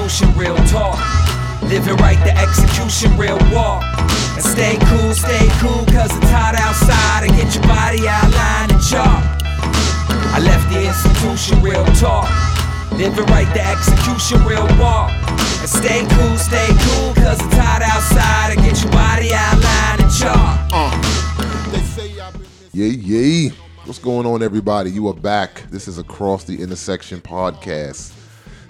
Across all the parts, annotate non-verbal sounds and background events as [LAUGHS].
institution, real talk. Living right, the execution, real walk. And stay cool, stay cool, cause it's hot outside. And get your body outlined and chalk. I left the institution, real talk. Living right, the execution, real walk. And stay cool, stay cool, cause it's hot outside. And get your body outlined and chalk. Yay, yay. What's going on, everybody? You are back. This is Across the Intersection podcast.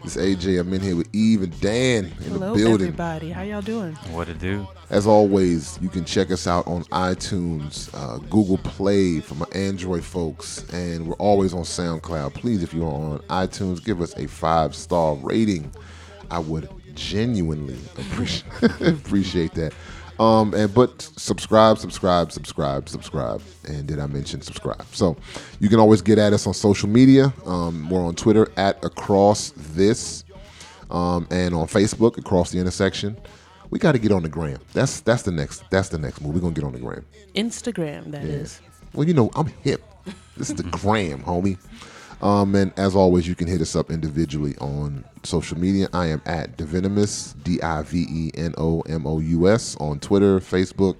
This is AJ. I'm in here with Eve and Dan in Hello, the building. everybody. How y'all doing? What to do? As always, you can check us out on iTunes, uh, Google Play for my Android folks, and we're always on SoundCloud. Please, if you're on iTunes, give us a five star rating. I would genuinely [LAUGHS] appreciate appreciate that. Um, and but subscribe, subscribe, subscribe, subscribe, and did I mention subscribe? So you can always get at us on social media. Um, we're on Twitter at Across This, um, and on Facebook Across the Intersection. We got to get on the gram. That's that's the next that's the next move. We're gonna get on the gram. Instagram, that is. Well, you know, I'm hip. This is the gram, homie. Um, and as always, you can hit us up individually on social media. I am at Divenomous, D I V E N O M O U S, on Twitter, Facebook,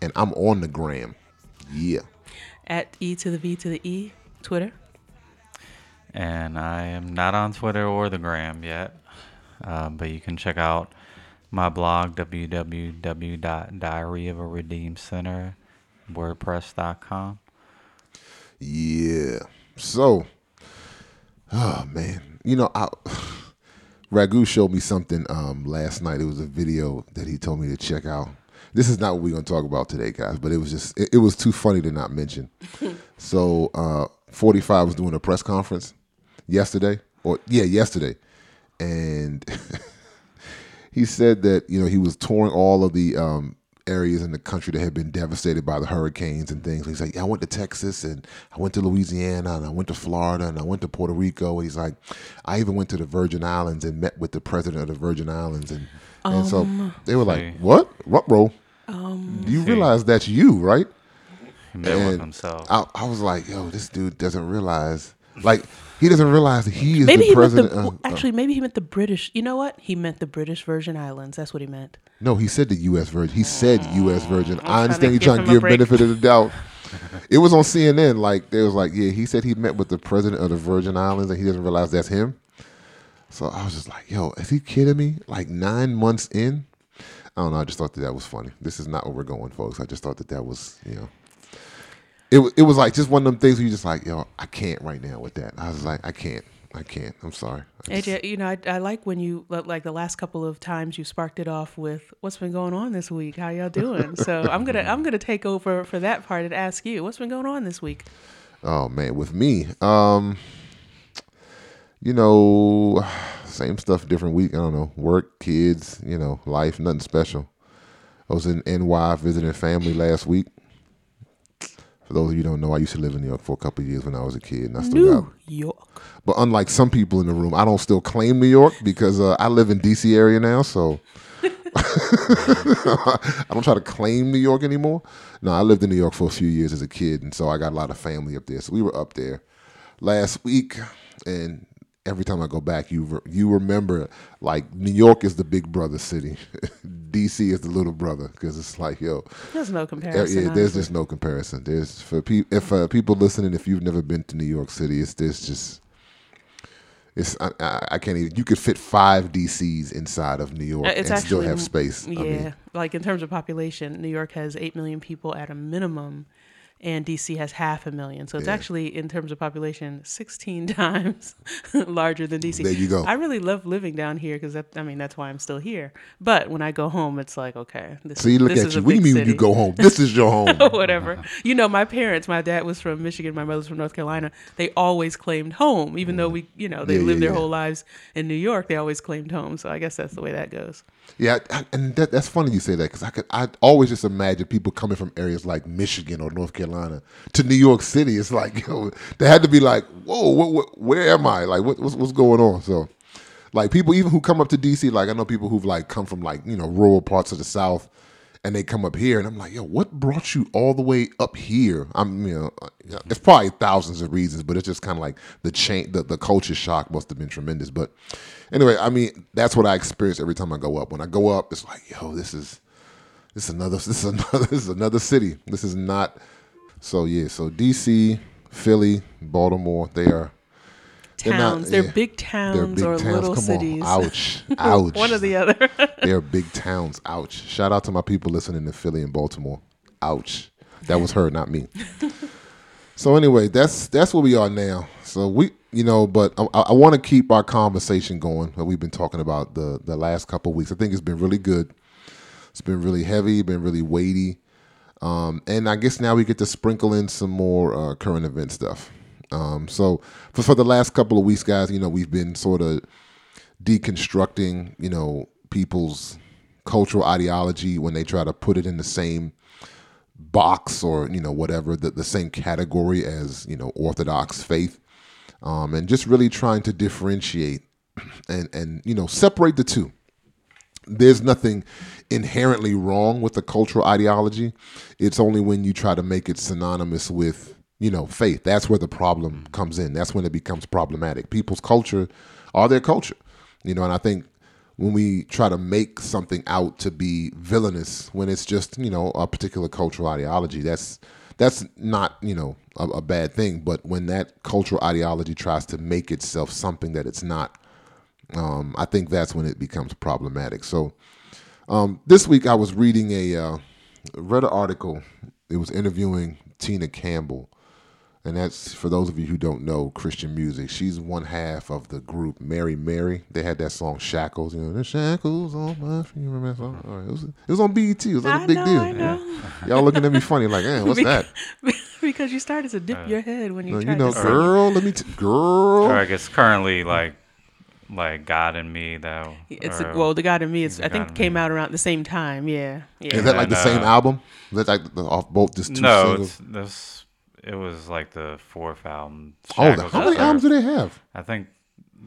and I'm on the gram. Yeah. At E to the V to the E, Twitter. And I am not on Twitter or the gram yet, uh, but you can check out my blog www.diaryofaredeemedcenter.wordpress.com. Yeah. So, oh man, you know, I, [SIGHS] Ragu showed me something um, last night. It was a video that he told me to check out. This is not what we're gonna talk about today, guys, but it was just it, it was too funny to not mention. [LAUGHS] so, uh, 45 was doing a press conference yesterday, or yeah, yesterday, and [LAUGHS] he said that you know he was touring all of the um, areas in the country that had been devastated by the hurricanes and things. He's like, yeah, I went to Texas and I went to Louisiana and I went to Florida and I went to Puerto Rico. He's like, I even went to the Virgin Islands and met with the president of the Virgin Islands and and so um, they were like, See. what? Ruh-roh. Do um, you See. realize that's you, right? He met with himself. I, I was like, yo, this dude doesn't realize, like, he doesn't realize that he is Maybe the he meant president. the. of- actually, maybe he meant the British. You know what? He meant the British Virgin Islands. That's what he meant. No, he said the U.S. Virgin. He said ah. U.S. Virgin. I understand you're trying to give benefit of the doubt. [LAUGHS] It was on CNN. Like they was like, yeah, he said he met with the president of the Virgin Islands, and he doesn't realize that's him. So I was just like, yo, is he kidding me? Like nine months in, I don't know. I just thought that that was funny. This is not where we're going, folks. I just thought that that was, you know. It, it was like just one of them things where you just like, yo, I can't right now with that. I was like, I can't, I can't. I'm sorry. I just- AJ, you know, I, I like when you like the last couple of times you sparked it off with "What's been going on this week? How y'all doing?" so [LAUGHS] I'm gonna I'm gonna take over for that part and ask you, "What's been going on this week?" Oh man, with me, um, you know, same stuff, different week. I don't know, work, kids, you know, life, nothing special. I was in NY visiting family last week. For those of you who don't know, I used to live in New York for a couple of years when I was a kid, and I still got. New York. But unlike some people in the room, I don't still claim New York because uh, I live in DC area now, so [LAUGHS] I don't try to claim New York anymore. No, I lived in New York for a few years as a kid, and so I got a lot of family up there. So we were up there last week, and every time I go back, you re- you remember like New York is the big brother city, [LAUGHS] DC is the little brother because it's like yo, There's no comparison. yeah, there's just no comparison. There's for pe- if uh, people listening, if you've never been to New York City, it's there's just it's I, I, I can't even. You could fit five DCs inside of New York Uh, It's and still have space. Yeah, I mean, like in terms of population, New York has eight million people at a minimum, and DC has half a million. So it's Yeah. actually, in terms of population, 16 [LAUGHS] times [LAUGHS] larger than DC. There you go. I really love living down here because I mean that's why I'm still here. But when I go home, it's like okay, this, so you look at you. What do you mean when you go home? This is your [LAUGHS] home. Whatever. You know, my parents, my dad was from Michigan, my mother's from North Carolina. They always claimed home, even though we, you know, they Yeah, yeah, lived their yeah. whole lives in New York. They always claimed home. So I guess that's the way that goes. Yeah, and that, that's funny you say that because I could I always just imagine people coming from areas like Michigan or North Carolina to New York City. It's like [LAUGHS] yo, they had to be like, whoa, what, what, where am I? Like, what, what's what's going on? So, like people even who come up to DC, like I know people who've like come from like you know rural parts of the South, and they come up here, and I'm like, yo, what brought you all the way up here? I'm, you know, uh, it's probably thousands of reasons, but it's just kind of like the chain, the, the culture shock must have been tremendous. But anyway, I mean, that's what I experience every time I go up. When I go up, it's like, yo, this is this is another, [LAUGHS] this is another, this is another city. This is not. So yeah, so DC, Philly, Baltimore, they are they're not- Towns. They're yeah. big they're towns big or towns. little Come cities. on, ouch, ouch. [LAUGHS] One or the other. [LAUGHS] They're big towns. Ouch. Shout out to my people listening to Philly and Baltimore. Ouch. That was her, not me. so anyway, that's that's where we are now. So we, you know, but I, I want to keep our conversation going that we've been talking about the the last couple of weeks. I think it's been really good. It's been really heavy, been really weighty, um, and I guess now we get to sprinkle in some more uh, current event stuff. Um, so for, for the last couple of weeks, guys, you know, we've been sort of deconstructing, you know, people's cultural ideology when they try to put it in the same box or you know whatever the, the same category as you know orthodox faith um, and just really trying to differentiate and and you know separate the two. There's nothing inherently wrong with the cultural ideology. It's only when you try to make it synonymous with you know faith. That's where the problem comes in. That's when it becomes problematic. People's culture are their culture you know and i think when we try to make something out to be villainous when it's just you know a particular cultural ideology that's that's not you know a, a bad thing but when that cultural ideology tries to make itself something that it's not um, I think that's when it becomes problematic. So um, this week I was reading a uh, read an article. It was interviewing Tina Campbell, and that's for those of you who don't know Christian music. She's one half of the group Mary Mary. They had that song Shackles. You know, the shackles on my feet. You remember that song? All right, it was it was on BET. It was like I a big know, deal. I know. Y'all looking at me funny like, eh, what's [LAUGHS] that? [LAUGHS] because you started to dip your head when you Uh, tried you know, to sing. girl, let me, t- girl. Or I guess currently like like God and Me though. It's or- a, well, the God and Me. It's I God think in came Me. out around the same time. Yeah, yeah. Is that like the And, same uh, album? Is that like the, off both just two no, singles? it's this. It was like the fourth album. Oh, the, how many albums do they have? I think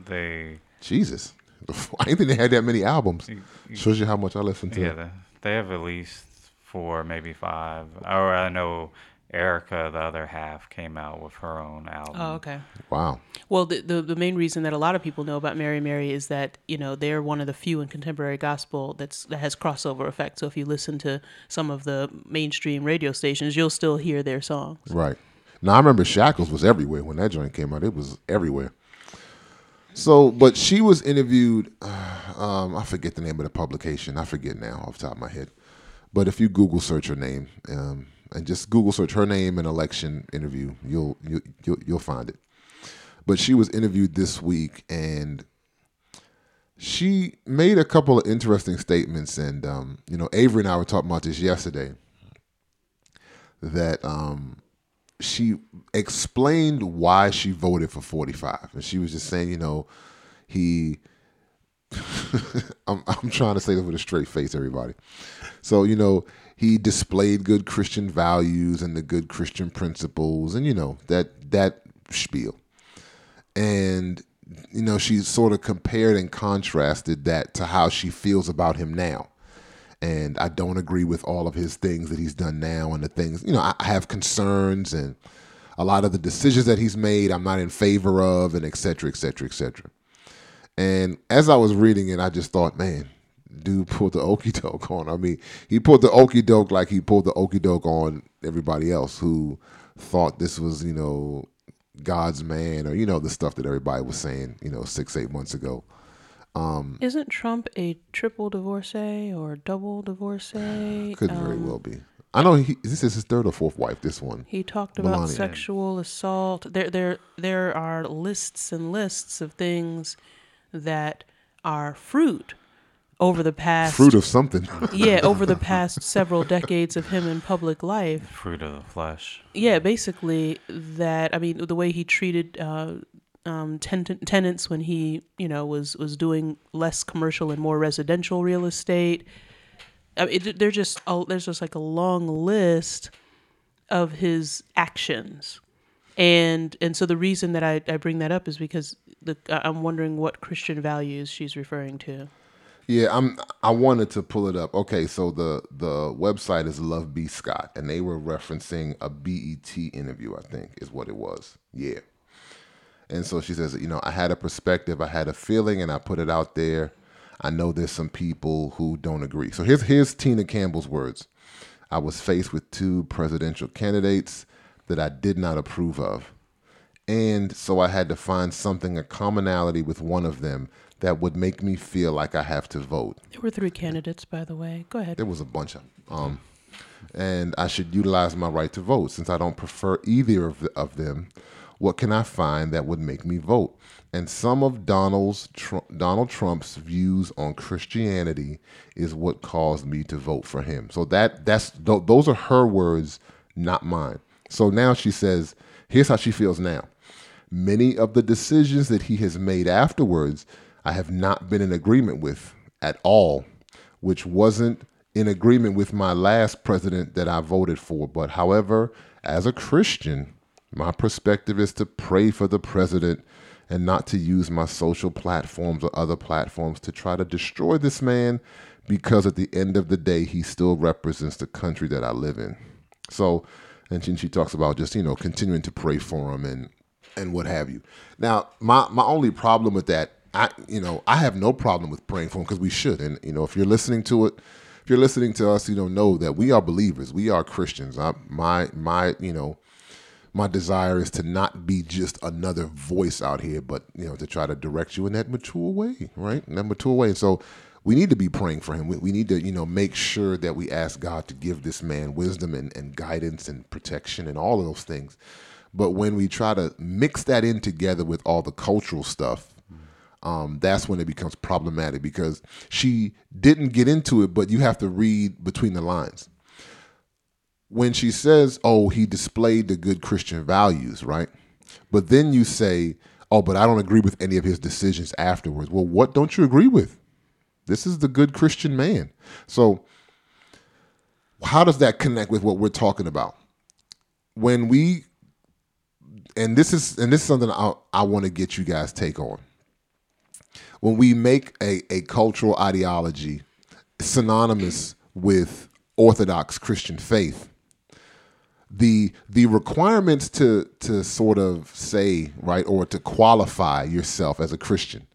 they Jesus. [LAUGHS] I didn't think they had that many albums. Shows you how much I listen to. yeah they, they have at least four, maybe five. Or I know Erica, the other half, came out with her own album. Oh, okay. Wow. Well, the, the the main reason that a lot of people know about Mary Mary is that you know they're one of the few in contemporary gospel that's that has crossover effect. So if you listen to some of the mainstream radio stations, you'll still hear their songs. Right. Now I remember Shackles was everywhere when that joint came out. It was everywhere. So, but she was interviewed. [SIGHS] Um, I forget the name of the publication. I forget now off the top of my head. But if you Google search her name um, and just Google search her name and election interview, you'll you, you'll you'll find it. But she was interviewed this week, and she made a couple of interesting statements. And um, you know, Avery and I were talking about this yesterday. That um, she explained why she voted for 45 and she was just saying you know he [LAUGHS] I'm, I'm trying to say this with a straight face everybody so you know he displayed good christian values and the good christian principles and you know that that spiel and you know she sort of compared and contrasted that to how she feels about him now and I don't agree with all of his things that he's done now and the things you know I have concerns and a lot of the decisions that he's made I'm not in favor of and et cetera, et cetera, et cetera. And as I was reading it, I just thought, man, dude pulled the okey doke on. I mean, he pulled the okey doke like he pulled the okey doke on everybody else who thought this was, you know, God's man or, you know, the stuff that everybody was saying, you know, six, eight months ago. Um, Isn't Trump a triple divorcee or double divorcee? [SIGHS] Could very Um, well be. I know he, this is his third or fourth wife, this one. He talked about Melania. sexual assault. There, there, there are lists and lists of things that are fruit over the past. Fruit of something. [LAUGHS] yeah, over the past several decades of him in public life. Fruit of the flesh. Yeah, basically that. I mean, the way he treated uh, um, ten- tenants when he, you know, was was doing less commercial and more residential real estate. I mean, it, they're just a, there's just like a long list of his actions, and and so the reason that I, I bring that up is because the, I- I'm wondering what Christian values she's referring to. Yeah, I'm. I wanted to pull it up. Okay, so the the website is Love B Scott, and they were referencing a BET interview. I think is what it was. Yeah, and so she says, you know, I had a perspective, I had a feeling, and I put it out there. I know there's some people who don't agree. So here's here's Tina Campbell's words. I was faced with two presidential candidates that I did not approve of. And so I had to find something, a commonality with one of them that would make me feel like I have to vote. There were three candidates, by the way. Go ahead. There was a bunch of them. Um, and I should utilize my right to vote since I don't prefer either of, the, of them. What can I find that would make me vote? And some of Donald's Trump, Donald Trump's views on Christianity is what caused me to vote for him. So that that's th- those are her words, not mine. So now she says, here's how she feels now. Many of the decisions that he has made afterwards, I have not been in agreement with at all, which wasn't in agreement with my last president that I voted for. But however, as a Christian, my perspective is to pray for the president and not to use my social platforms or other platforms to try to destroy this man because at the end of the day, he still represents the country that I live in. So, and she, talks about just, you know, continuing to pray for him and, and what have you. Now, my, my only problem with that, I, you know, I have no problem with praying for him because we should. And, you know, if you're listening to it, if you're listening to us, you know, know that we are believers. We are Christians. I, my, my, you know, my desire is to not be just another voice out here, but you know, to try to direct you in that mature way, right? In that mature way. And so we need to be praying for him. We, we need to, you know, make sure that we ask God to give this man wisdom and, and guidance and protection and all of those things. But when we try to mix that in together with all the cultural stuff, um, that's when it becomes problematic because she didn't get into it, but you have to read between the lines when she says, "Oh, he displayed the good Christian values," right? But then you say, "Oh, but I don't agree with any of his decisions afterwards." Well, what don't you agree with? This is the good Christian man. So, how does that connect with what we're talking about? When we and this is and this is something I, I want to get you guys take on. When we make a, a cultural ideology synonymous with Orthodox Christian faith, the the requirements to to sort of say right or to qualify yourself as a Christian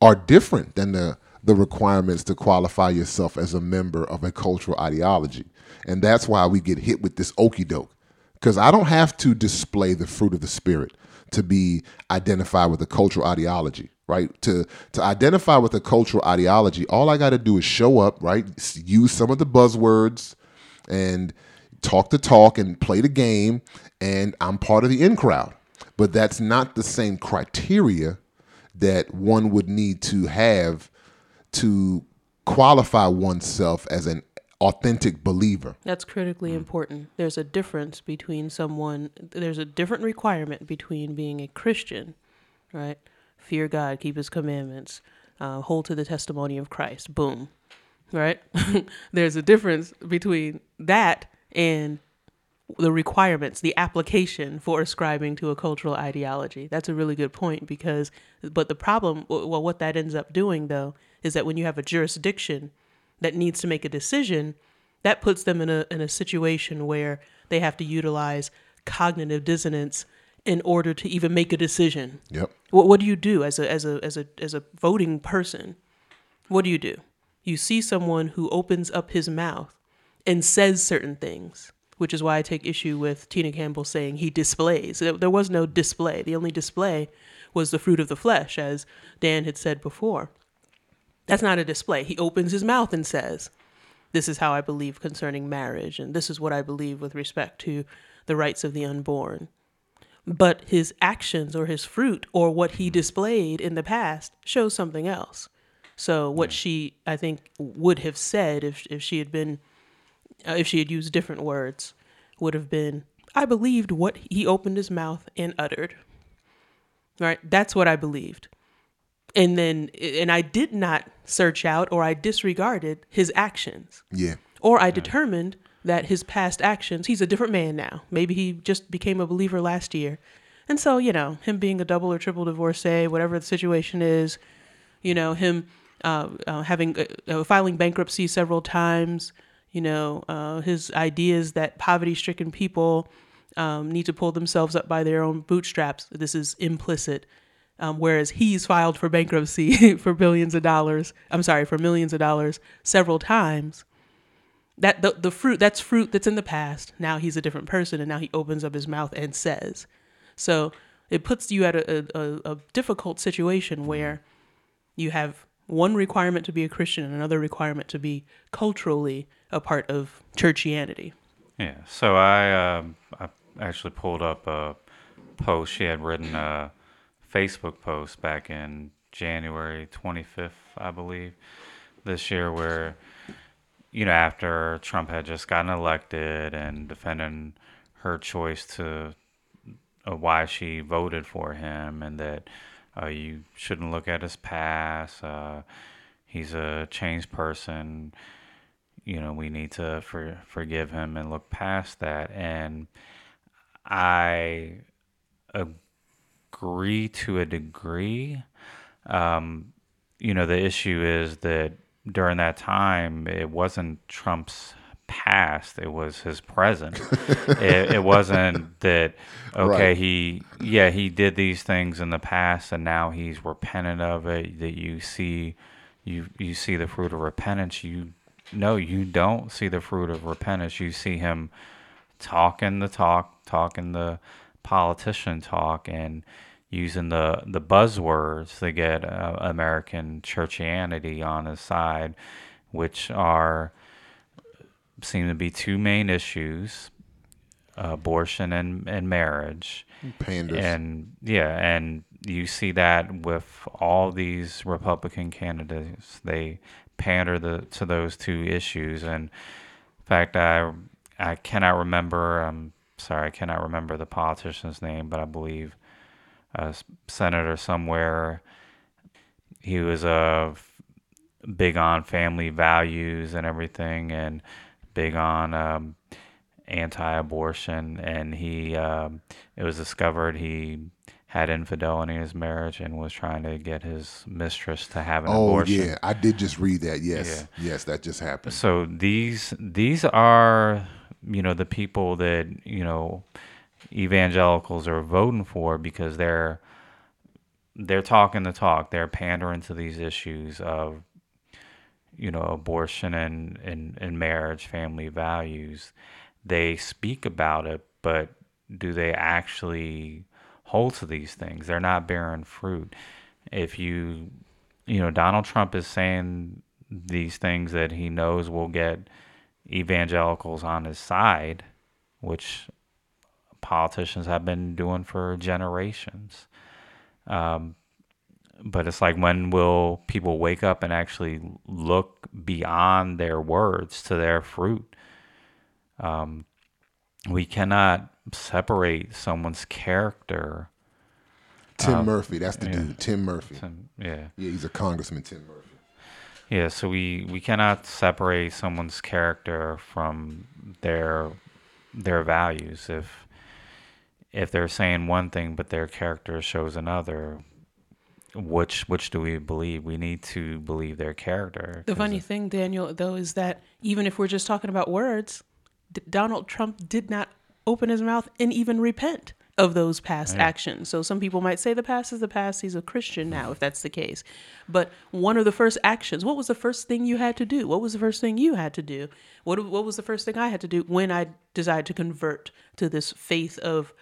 are different than the the requirements to qualify yourself as a member of a cultural ideology, and that's why we get hit with this okey doke. Because I don't have to display the fruit of the spirit to be identified with a cultural ideology, right? To to identify with a cultural ideology, all I got to do is show up, right? Use some of the buzzwords and talk the talk and play the game, and I'm part of the in crowd. But that's not the same criteria that one would need to have to qualify oneself as an authentic believer. That's critically mm. important. There's a difference between someone, there's a different requirement between being a Christian, right? Fear God, keep his commandments, uh, hold to the testimony of Christ, boom, right? [LAUGHS] there's a difference between that and the requirements, the application for ascribing to a cultural ideology. That's a really good point because, but the problem, well, what that ends up doing though, is that when you have a jurisdiction that needs to make a decision, that puts them in a in a situation where they have to utilize cognitive dissonance in order to even make a decision. Yep. What what do you do as a as a as a as a voting person? What do you do? You see someone who opens up his mouth and says certain things, which is why I take issue with Tina Campbell saying he displays. There was no display. The only display was the fruit of the flesh, as Dan had said before. That's not a display. He opens his mouth and says, This is how I believe concerning marriage, and this is what I believe with respect to the rights of the unborn. But his actions or his fruit or what he displayed in the past shows something else. So, what she, I think, would have said if, if she had been uh, if she had used different words, would have been, I believed what he opened his mouth and uttered. Right? That's what I believed. And then, and I did not search out or I disregarded his actions. Yeah. Or I determined that his past actions, he's a different man now. Maybe he just became a believer last year. And so, you know, him being a double or triple divorcee, whatever the situation is, you know, him uh, uh, having uh, uh, filing bankruptcy several times. You know, uh, his ideas that poverty-stricken people um, need to pull themselves up by their own bootstraps. This is implicit. Um, whereas he's filed for bankruptcy [LAUGHS] for billions of dollars. I'm sorry, for millions of dollars several times. That the, the fruit that's fruit that's in the past. Now he's a different person, and now he opens up his mouth and says. So it puts you at a, a, a difficult situation where you have one requirement to be a Christian and another requirement to be culturally a part of churchianity. Yeah. So I um, I actually pulled up a post she had written a Facebook post back in January 25th, I believe, this year, where you know after Trump had just gotten elected and defending her choice to uh, why she voted for him and that uh, you shouldn't look at his past. Uh, he's a changed person. You know, we need to for, forgive him and look past that. And I agree to a degree. Um, you know, the issue is that during that time, it wasn't Trump's past; it was his present. [LAUGHS] it, it wasn't that okay. Right. He yeah, he did these things in the past, and now he's repentant of it. That you see, you you see the fruit of repentance. You no, you don't see the fruit of repentance. You see him talking the talk, talking the politician talk, and using the the buzzwords to get uh, American churchianity on his side, which are seem to be two main issues: abortion and and marriage. Panders. And yeah, and you see that with all these Republican candidates, they pander the, to those two issues. And in fact, I I cannot remember. I'm sorry, I cannot remember the politician's name, but I believe a senator somewhere. He was uh, big on family values and everything, and big on um, anti-abortion. And he, um, it was discovered he had infidelity in his marriage and was trying to get his mistress to have an oh abortion. yeah, I did just read that. Yes, yes, that just happened. So these these are you know the people that you know evangelicals are voting for because they're they're talking the talk. They're pandering to these issues of you know abortion and and, and marriage, family values. They speak about it, but do they actually hold to these things? They're not bearing fruit. If you you know Donald Trump is saying these things that he knows will get evangelicals on his side, which politicians have been doing for generations. Um, but it's like when will people wake up and actually look beyond their words to their fruit? Um, we cannot separate someone's character. Tim Murphy, that's the dude. Tim Murphy. from- yeah. Yeah, he's a congressman. Tim Murphy. Yeah, so we, we cannot separate someone's character from their their values. If if they're saying one thing but their character shows another, which which do we believe? We need to believe their character. The funny thing, Daniel, though, is that even if we're just talking about words, D- Donald Trump did not open his mouth and even repent of those past actions. So some people might say the past is the past. He's a Christian now, if that's the case. But one of the first actions, what was the first thing you had to do? What was the first thing you had to do? What what was the first thing I had to do when I decided to convert to this faith of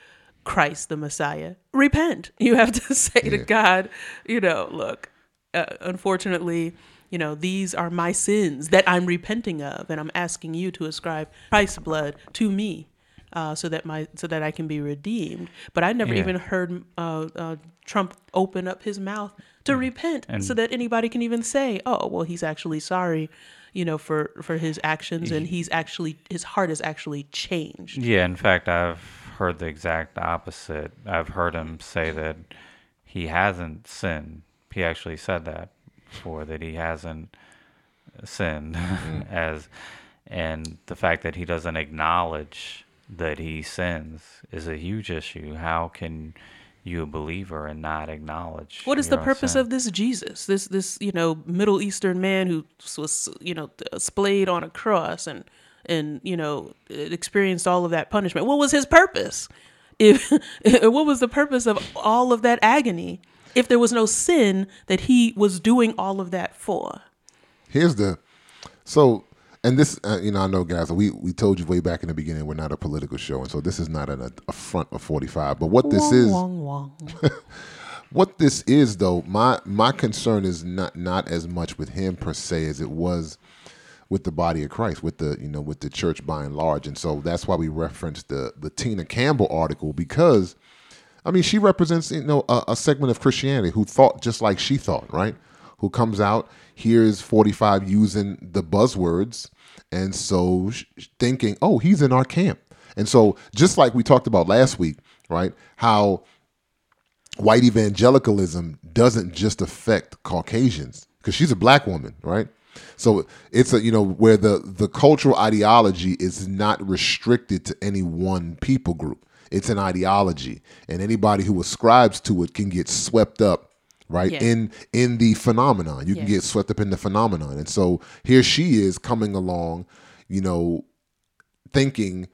Christ the Messiah? Repent. You have to [LAUGHS] say to God, you know, look, uh, unfortunately, you know, these are my sins that I'm repenting of, and I'm asking you to ascribe Christ's blood to me, uh, so that my so that I can be redeemed. But I never Yeah. even heard uh, uh, Trump open up his mouth to repent, so that anybody can even say, "Oh, well, he's actually sorry." You know, for for his actions, and he's actually his heart is actually changed. Yeah, in fact, I've heard the exact opposite. I've heard him say that he hasn't sinned. He actually said that before that he hasn't sinned mm-hmm. [LAUGHS] as and the fact that he doesn't acknowledge that he sins is a huge issue. How can you a believer and not acknowledge. What is the purpose sin. of this Jesus? This this you know Middle Eastern man who was you know splayed on a cross and and you know experienced all of that punishment. What was his purpose? If [LAUGHS] what was the purpose of all of that agony? If there was no sin that he was doing all of that for. Here's the so, and this, uh, you know, I know, guys, we we told you way back in the beginning we're not a political show, and so this is not an affront of 45. But what this Wong, is, wong, wong. [LAUGHS] what this is, though, my my concern is not not as much with him per se as it was with the body of Christ, with the you know with the church by and large, and so that's why we referenced the the Tina Campbell article because. I mean, she represents you know a, a segment of Christianity who thought just like she thought, right? Who comes out hears 45 using the buzzwords, and so thinking, oh, he's in our camp. And so, just like we talked about last week, right? How white evangelicalism doesn't just affect Caucasians because she's a black woman, right? So it's a you know where the the cultural ideology is not restricted to any one people group. It's an ideology, and anybody who ascribes to it can get swept up, right? Yeah. In in the phenomenon, you can get swept up in the phenomenon, and so here she is coming along, you know, thinking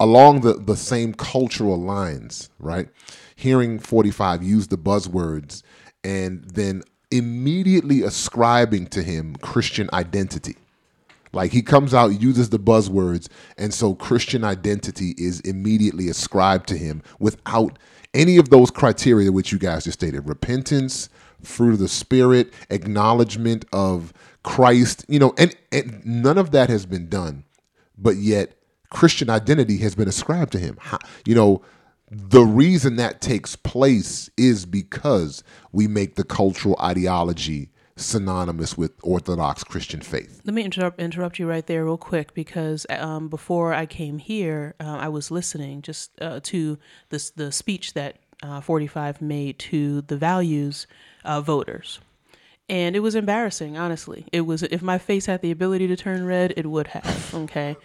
along the, the same cultural lines, right? Hearing 45 use the buzzwords and then immediately ascribing to him Christian identity. Like he comes out, uses the buzzwords, and so Christian identity is immediately ascribed to him without any of those criteria which you guys just stated repentance, fruit of the spirit, acknowledgement of Christ, you know, and, and none of that has been done but yet Christian identity has been ascribed to him. You know, the reason that takes place is because we make the cultural ideology synonymous with Orthodox Christian faith. Let me interrupt interrupt you right there real quick because um, before I came here, uh, I was listening just uh, to this the speech that uh, 45 made to the values uh, voters, and it was embarrassing. Honestly, it was. If my face had the ability to turn red, it would have. [LAUGHS] Okay,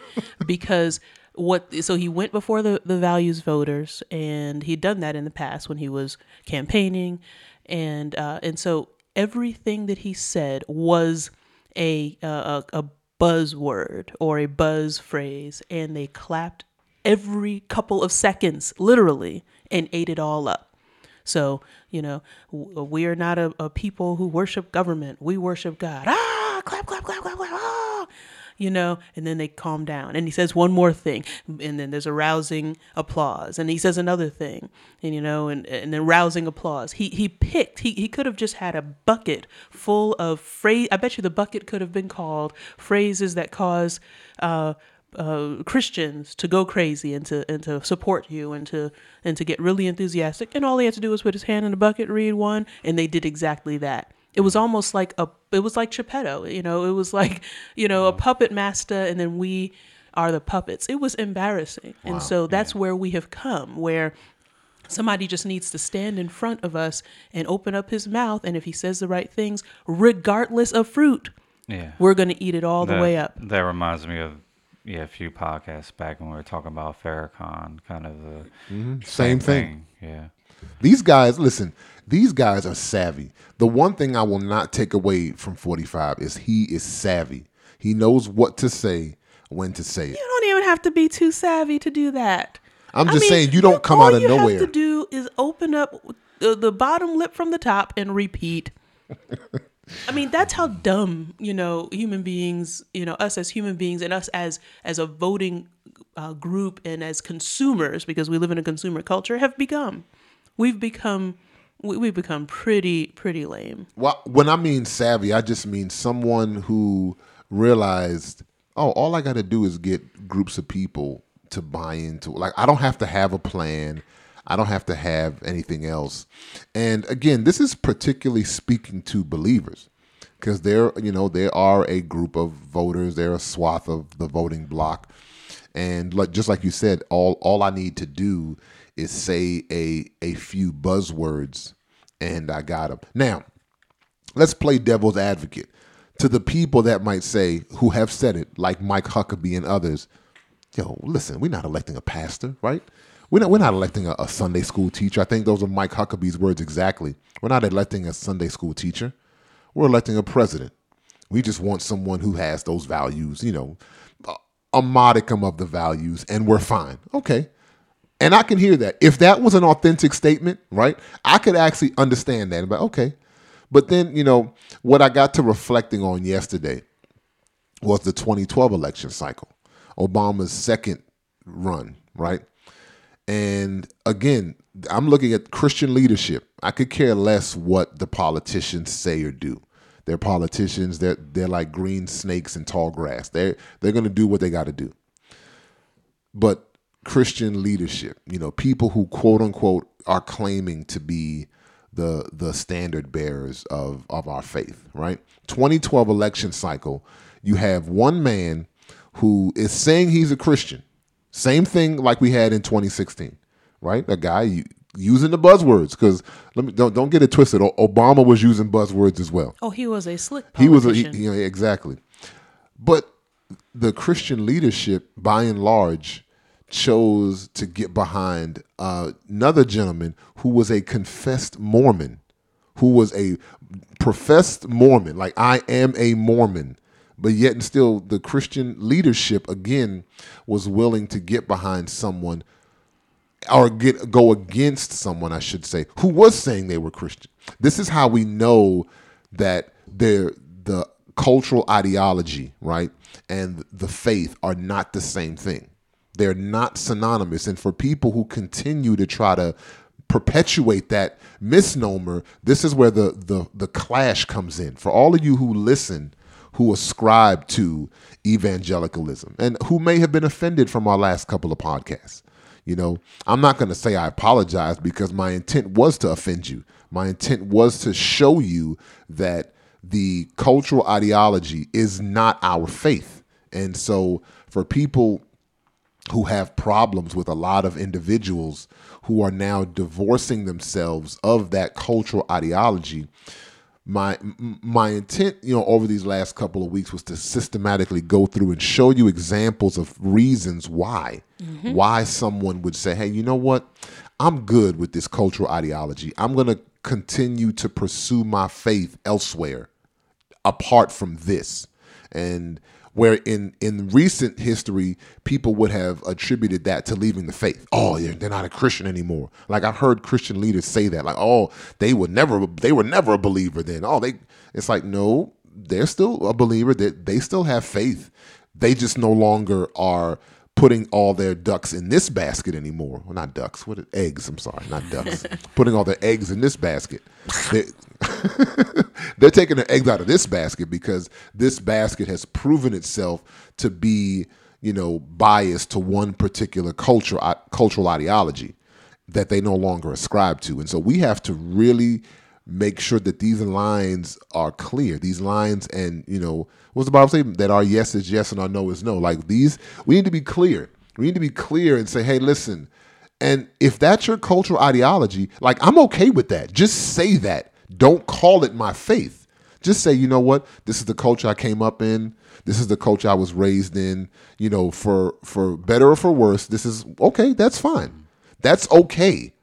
because what so he went before the, the values voters and he'd done that in the past when he was campaigning and uh, and so everything that he said was a a, a buzzword or a buzz phrase and they clapped every couple of seconds literally and ate it all up so, you know, we are not a, a people who worship government. We worship God. Ah, clap, clap, clap, clap, clap. You know, and then they calm down. And he says one more thing, and then there's a rousing applause. And he says another thing, and you know, and, and then rousing applause. He he picked. He he could have just had a bucket full of phrase. I bet you the bucket could have been called phrases that cause. Uh, uh, Christians to go crazy and to and to support you and to and to get really enthusiastic. And all he had to do was put his hand in the bucket, read one, and they did exactly that. It was almost like a it was like Geppetto, you know, it was like, you know, a mm. puppet master and then we are the puppets. It was embarrassing. And so that's where we have come, where somebody just needs to stand in front of us and open up his mouth and if he says the right things, regardless of fruit, Yeah. we're gonna eat it all the way up. That reminds me of yeah, a few podcasts back when we were talking about Farrakhan, kind of the mm-hmm. Same thing. Yeah. These guys, listen, these guys are savvy. The one thing I will not take away from 45 is he is savvy. He knows what to say, when to say it. You don't even have to be too savvy to do that. I'm I just mean, saying you don't come out of you nowhere. have to do is open up the, the bottom lip from the top and repeat. I mean, that's how dumb you know human beings, you know, us as human beings, and us as as a voting uh, group and as consumers, because we live in a consumer culture, have become. We've become we, we've become pretty pretty lame. Well, when I mean savvy, I just mean someone who realized, oh, all I got to do is get groups of people to buy into. Like, I don't have to have a plan. I don't have to have anything else. And again, this is particularly speaking to believers because there, you know, there are a group of voters, they're a swath of the voting block, and like just like you said, all all I need to do is say a a few buzzwords, and I got them. Now, let's play devil's advocate to the people that might say who have said it, like Mike Huckabee and others. Yo, listen, we're not electing a pastor, right? We're not, we're not electing a, a Sunday school teacher. I think those are Mike Huckabee's words exactly. We're not electing a Sunday school teacher. We're electing a president. We just want someone who has those values, you know, a, a modicum of the values, and we're fine. Okay. And I can hear that. If that was an authentic statement, right, I could actually understand that. But okay. But then, you know, what I got to reflecting on yesterday was the 2012 election cycle, Obama's second run, right? And again, I'm looking at Christian leadership. I could care less what the politicians say or do. They're politicians. They're they're like green snakes in tall grass. They're they're gonna do what they got to do. But Christian leadership, you know, people who quote unquote are claiming to be the the standard bearers of of our faith, right? 2012 election cycle, you have one man who is saying he's a Christian. Same thing like we had in 2016, right? A guy using the buzzwords because let me don't don't get it twisted. Obama was using buzzwords as well. Oh, he was a slick. He was a he, you know, exactly, but the Christian leadership, by and large, chose to get behind uh, another gentleman who was a confessed Mormon, who was a professed Mormon, like I am a Mormon, but yet and still the Christian leadership again was willing to get behind someone or get go against someone, I should say, who was saying they were Christian. This is how we know that they're the cultural ideology, right, and the faith are not the same thing. They're not synonymous. And for people who continue to try to perpetuate that misnomer, this is where the the the clash comes in. For all of you who listen, who ascribe to evangelicalism and who may have been offended from our last couple of podcasts. You know, I'm not going to say I apologize because my intent was to offend you. My intent was to show you that the cultural ideology is not our faith. And so for people who have problems with a lot of individuals who are now divorcing themselves of that cultural ideology my my intent you know over these last couple of weeks was to systematically go through and show you examples of reasons why mm-hmm. why someone would say hey you know what? I'm good with this cultural ideology. I'm going to continue to pursue my faith elsewhere apart from this. And where in in recent history people would have attributed that to leaving the faith. Oh yeah they're not a christian anymore. Like i've heard christian leaders say that like oh they were never they were never a believer then. Oh they it's like no they're still a believer. That they, they still have faith. They just no longer are putting all their ducks in this basket anymore. Well, not ducks. What are, eggs? I'm sorry, not ducks. [LAUGHS] putting all their eggs in this basket. They, [LAUGHS] they're taking their eggs out of this basket because this basket has proven itself to be, you know, biased to one particular culture, cultural ideology that they no longer ascribe to. And so we have to really make sure that these lines are clear. These lines and, you know, what's the Bible say? That our yes is yes and our no is no. Like these, we need to be clear. We need to be clear and say, hey, listen, and if that's your cultural ideology, like I'm okay with that. Just say that. Don't call it my faith. Just say, you know what? This is the culture I came up in. This is the culture I was raised in. You know, for for better or for worse, this is okay. That's fine. That's okay.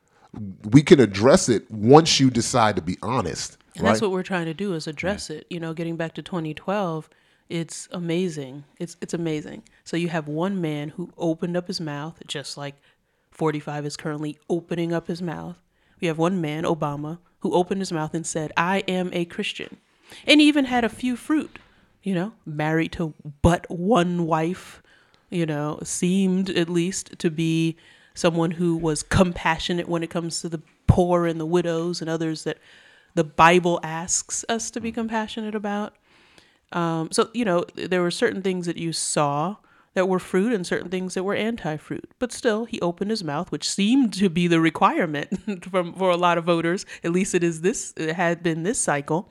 We can address it once you decide to be honest. And right? that's what we're trying to do is address yeah. it. You know, getting back to 2012, it's amazing. It's it's amazing. So you have one man who opened up his mouth, just like 45 is currently opening up his mouth. We have one man, Obama, who opened his mouth and said, I am a Christian. And he even had a few fruit, you know, married to but one wife, you know, seemed at least to be someone who was compassionate when it comes to the poor and the widows and others that the Bible asks us to be compassionate about. Um, so, you know, there were certain things that you saw that were fruit and certain things that were anti-fruit. But still, he opened his mouth, which seemed to be the requirement [LAUGHS] from for a lot of voters. At least it is this. It had been this cycle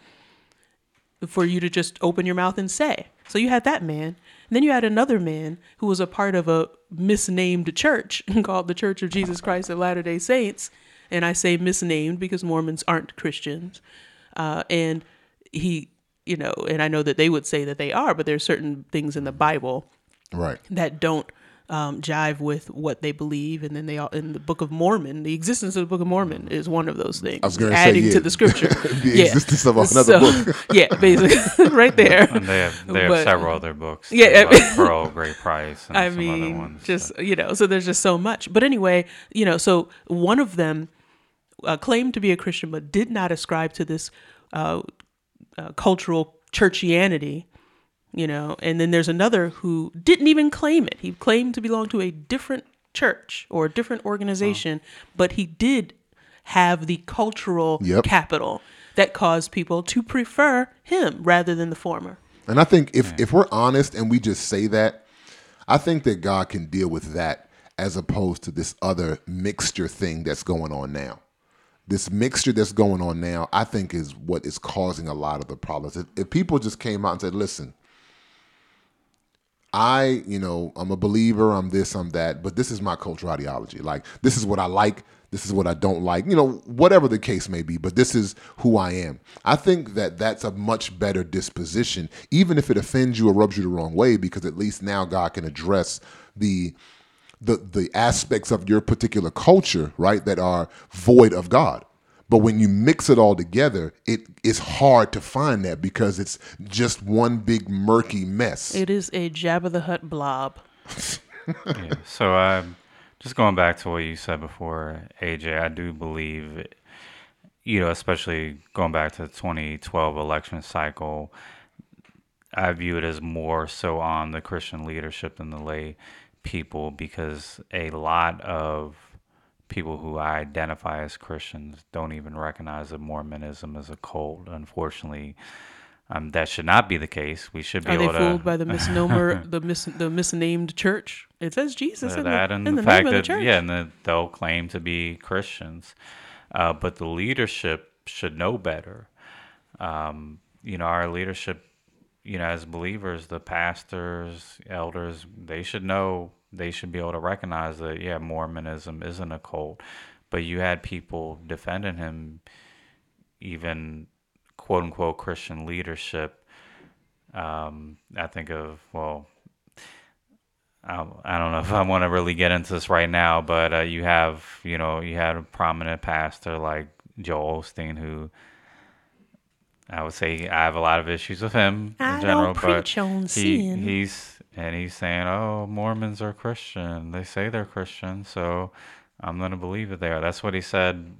for you to just open your mouth and say. So you had that man. And then you had another man who was a part of a misnamed church [LAUGHS] called the Church of Jesus Christ of Latter day Saints. And I say misnamed because Mormons aren't Christians. Uh, and he, you know, and I know that they would say that they are, but there's certain things in the Bible right that don't um, jive with what they believe, and then they all in the Book of Mormon, the existence of the Book of Mormon is one of those things. I was gonna say, adding yeah, to the scripture, [LAUGHS] the Yeah. existence of another So, book. [LAUGHS] yeah, basically, [LAUGHS] right there. And they have they have But- several other books. too, Yeah, like Pearl, Great Price, and I some other mean, ones. just you know, so there's just so much. But anyway, you know, so one of them uh, claimed to be a Christian, but did not ascribe to this uh, uh, cultural churchianity. You know, and then there's another who didn't even claim it. He claimed to belong to a different church or a different organization, but he did have the cultural Yep. capital that caused people to prefer him rather than the former. And I think if if we're honest and we just say that, I think that God can deal with that as opposed to this other mixture thing that's going on now. This mixture that's going on now, I think, is what is causing a lot of the problems. If, if people just came out and said, "Listen, I, you know, I'm a believer, I'm this, I'm that, but this is my cultural ideology. Like, this is what I like, this is what I don't like, you know, whatever the case may be, but this is who I am. I think that that's a much better disposition, even if it offends you or rubs you the wrong way, because at least now God can address the the the aspects of your particular culture, right, that are void of God. But when you mix it all together, it is hard to find that because it's just one big murky mess. It is a Jabba the Hutt blob. yeah. So um, just going back to what you said before, AJ, I do believe, you know, especially going back to the 2012 election cycle, I view it as more so on the Christian leadership than the lay people because a lot of people who identify as Christians don't even recognize that Mormonism is a cult. Unfortunately, um, that should not be the case. We should be Are they able to fooled by the [LAUGHS] misnomer, the mis, the misnamed church? It says Jesus uh, in that the, and in the, the, fact name of the that church. yeah, and that they'll claim to be Christians, uh, but the leadership should know better. Um, you know, our leadership, you know, as believers, the pastors, elders, they should know. They should be able to recognize that yeah, Mormonism isn't a cult, but you had people defending him, even quote unquote Christian leadership. Um, I think of well, I, I don't know if I want to really get into this right now, but uh, you have, you know, you had a prominent pastor like Joel Osteen who I would say I have a lot of issues with him I in general, but preach on he, he's and he's saying, "Oh, Mormons are Christian. They say they're Christian, so I'm going to believe it." There. That's what he said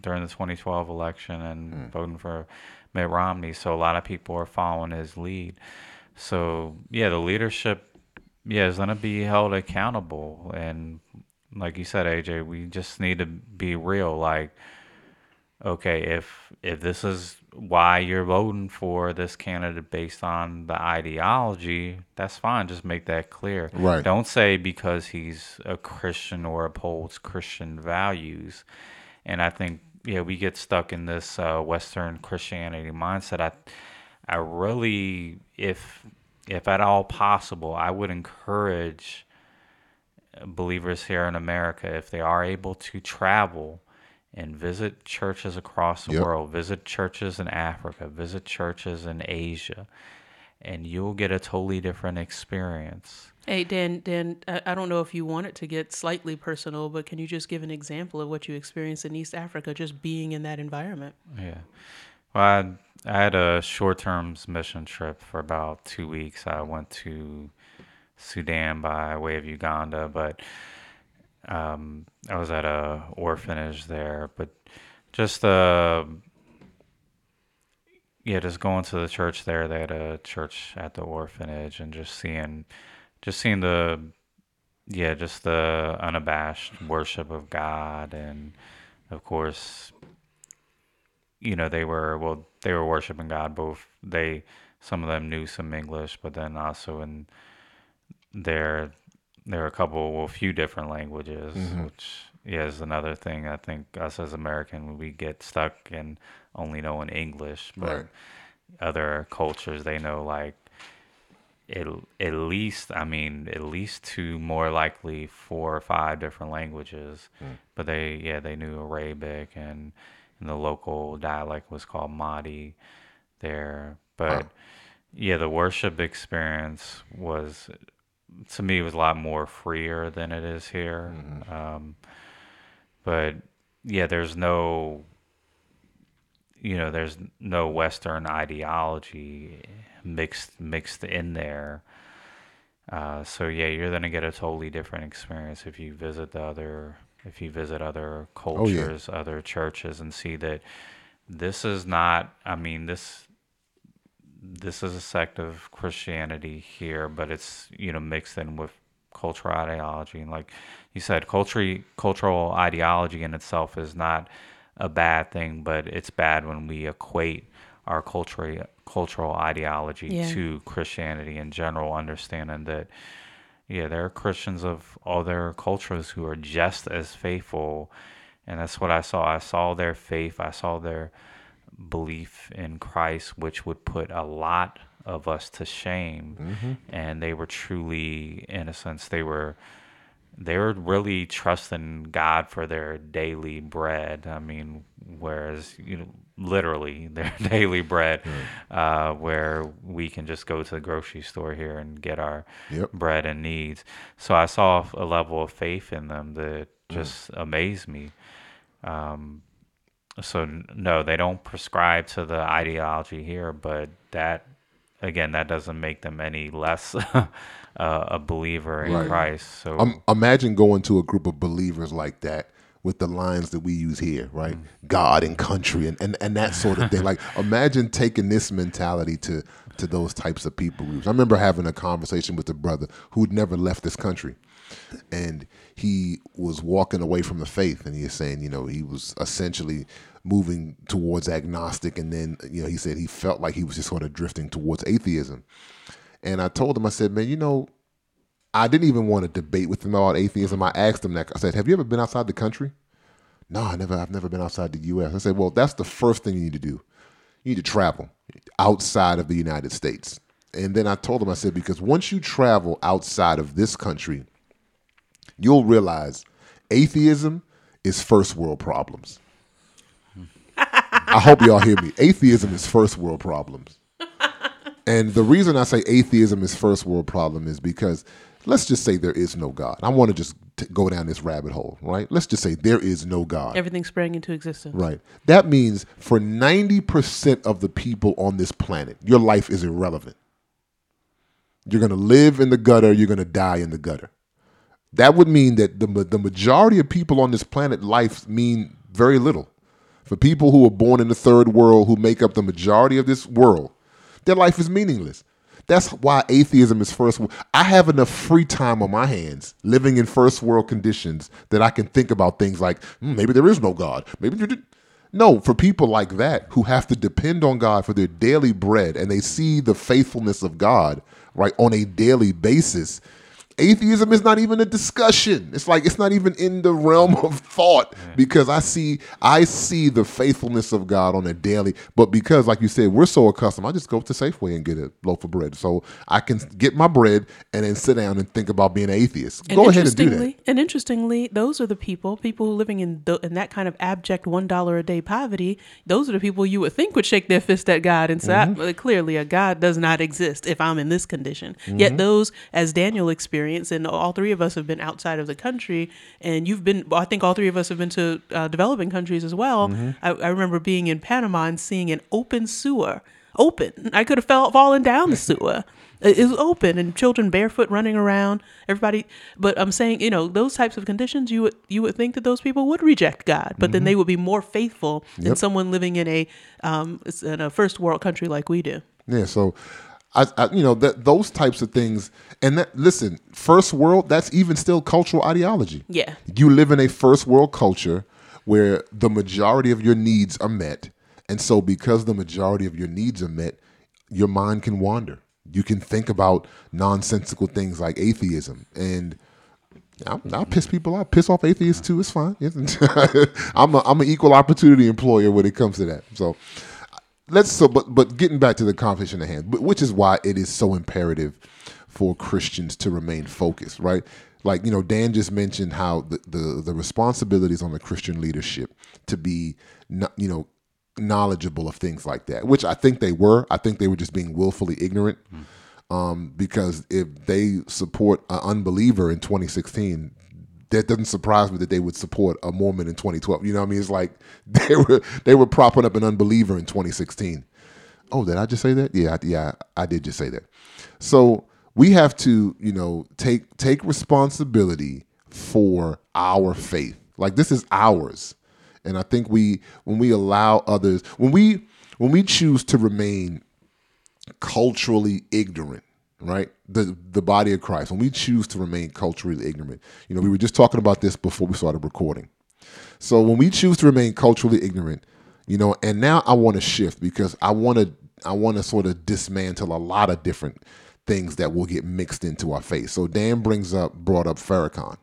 during the 2012 election and hmm. voting for Mitt Romney. So a lot of people are following his lead. So yeah, the leadership yeah, is gonna be held accountable. And like you said, AJ, we just need to be real. Like, okay, if if this is why you're voting for this candidate based on the ideology, that's fine. Just make that clear. Right. Don't say because he's a Christian or upholds Christian values. And I think yeah, we get stuck in this uh, Western Christianity mindset. I I really, if if at all possible, I would encourage believers here in America, if they are able to travel and visit churches across the Yep. world, visit churches in Africa, visit churches in Asia, and you'll get a totally different experience. Hey Dan, Dan, I I don't know if you want it to get slightly personal, but can you just give an example of what you experienced in East Africa, just being in that environment? Yeah. Well, I, I had a short term mission trip for about two weeks. I went to Sudan by way of Uganda, but um, I was at a orphanage there. But just the yeah, just going to the church there. They had a church at the orphanage, and just seeing, just seeing the yeah, just the unabashed worship of God, and of course, you know they were well they were worshiping god both they some of them knew some english but then also in there there are a couple well a few different languages mm-hmm. which yeah is another thing. I think us as american we get stuck in only knowing english but Right. other cultures they know like at, at least i mean at least two more likely four or five different languages. Hmm. But they yeah they knew arabic and, and the local dialect was called Madi there. But yeah the worship experience was to me, it was a lot more freer than it is here. Um, but yeah, there's no, you know, there's no Western ideology mixed mixed in there. Uh, so yeah, you're gonna get a totally different experience if you visit the other if you visit other cultures, other churches, and see that this is not. I mean this this is a sect of Christianity here, but it's you know mixed in with cultural ideology, and like you said, culture cultural ideology in itself is not a bad thing, but it's bad when we equate our cultural cultural ideology Yeah. to Christianity in general, understanding that yeah, there are Christians of other cultures who are just as faithful, and that's what I saw. I saw their faith. I saw their belief in Christ, which would put a lot of us to shame. And they were truly, in a sense, they were they were really trusting God for their daily bread. I mean, whereas you know, literally [LAUGHS] their daily bread, uh, where we can just go to the grocery store here and get our Yep. bread and needs. So I saw a level of faith in them that just amazed me. Um, so no, they don't prescribe to the ideology here, but that again, that doesn't make them any less [LAUGHS] uh, a believer in Right. Christ. So Um, imagine going to a group of believers like that with the lines that we use here, right? God and country and, and, and that sort of thing. like [LAUGHS] imagine taking this mentality to to those types of people groups. I remember having a conversation with a brother who'd never left this country. And he was walking away from the faith and he was saying, you know, he was essentially moving towards agnostic and then, you know, he said he felt like he was just sort of drifting towards atheism. And I told him, I said, man, you know, I didn't even want to debate with him about atheism. I asked him that. I said, "Have you ever been outside the country?" No, I never. I've never been outside the U.S. I said, "Well, that's the first thing you need to do. You need to travel outside of the United States." And then I told him, I said, because once you travel outside of this country, you'll realize atheism is first world problems. I hope y'all hear me. Atheism is first world problems. And the reason I say atheism is first world problem is because let's just say there is no God. I want to just t- go down this rabbit hole, right? Let's just say there is no God. Everything sprang into existence. Right. That means for 90% of the people on this planet, your life is irrelevant. You're going to live in the gutter, you're going to die in the gutter. That would mean that the, the majority of people on this planet life mean very little. For people who are born in the third world, who make up the majority of this world, their life is meaningless. That's why atheism is first world. I have enough free time on my hands living in first world conditions that I can think about things like "Hmm, maybe there is no God. Maybe there did-" no, for people like that who have to depend on God for their daily bread and they see the faithfulness of God right on a daily basis. Atheism is not even a discussion. It's like it's not even in the realm of thought because I see I see the faithfulness of God on a daily. But because, like you said, we're so accustomed, I just go to Safeway and get a loaf of bread, so I can get my bread and then sit down and think about being an atheist. And go ahead and do that. interestingly, and interestingly, those are the people, people who are living in the, in that kind of abject one dollar a day poverty. Those are the people you would think would shake their fist at God and say, Mm-hmm. "Well, "Clearly, a God does not exist if I'm in this condition." Mm-hmm. Yet those, as Daniel experienced, and all three of us have been outside of the country, and you've been. I think all three of us have been to uh, developing countries as well. Mm-hmm. I, I remember being in Panama and seeing an open sewer. Open. I could have fell fallen down the sewer. [LAUGHS] It was open and children barefoot running around. Everybody, but I'm saying, you know, those types of conditions, you would you would think that those people would reject God, but then they would be more faithful than someone living in a um in a first world country like we do. Yeah, so I, I you know that those types of things, and that listen, first world, that's even still cultural ideology. Yeah. you live in a first world culture where the majority of your needs are met, and so because the majority of your needs are met, your mind can wander. You can think about nonsensical things like atheism and. I'll, I'll piss people off. Piss off atheists too. It's fine. [LAUGHS] I'm a, I'm an equal opportunity employer when it comes to that. So let's so but but getting back to the conversation at hand, which is why it is so imperative for Christians to remain focused, right? Like you know, Dan just mentioned how the the, the responsibilities on the Christian leadership to be, you know, knowledgeable of things like that, which I think they were. I think they were just being willfully ignorant um, because if they support an unbeliever in 2016, that doesn't surprise me that they would support a Mormon in 2012. You know what I mean? It's like [LAUGHS] they were they were propping up an unbeliever in 2016. Oh, did I just say that? Yeah, yeah, I did just say that. So we have to, you know, take take responsibility for our faith. Like this is ours. And I think we when we allow others when we when we choose to remain culturally ignorant, right? The the body of Christ. When we choose to remain culturally ignorant. You know, we were just talking about this before we started recording. So when we choose to remain culturally ignorant, you know, and now I want to shift because I want to I want to sort of dismantle a lot of different things that will get mixed into our faith. So Dan brings up brought up Farrakhan.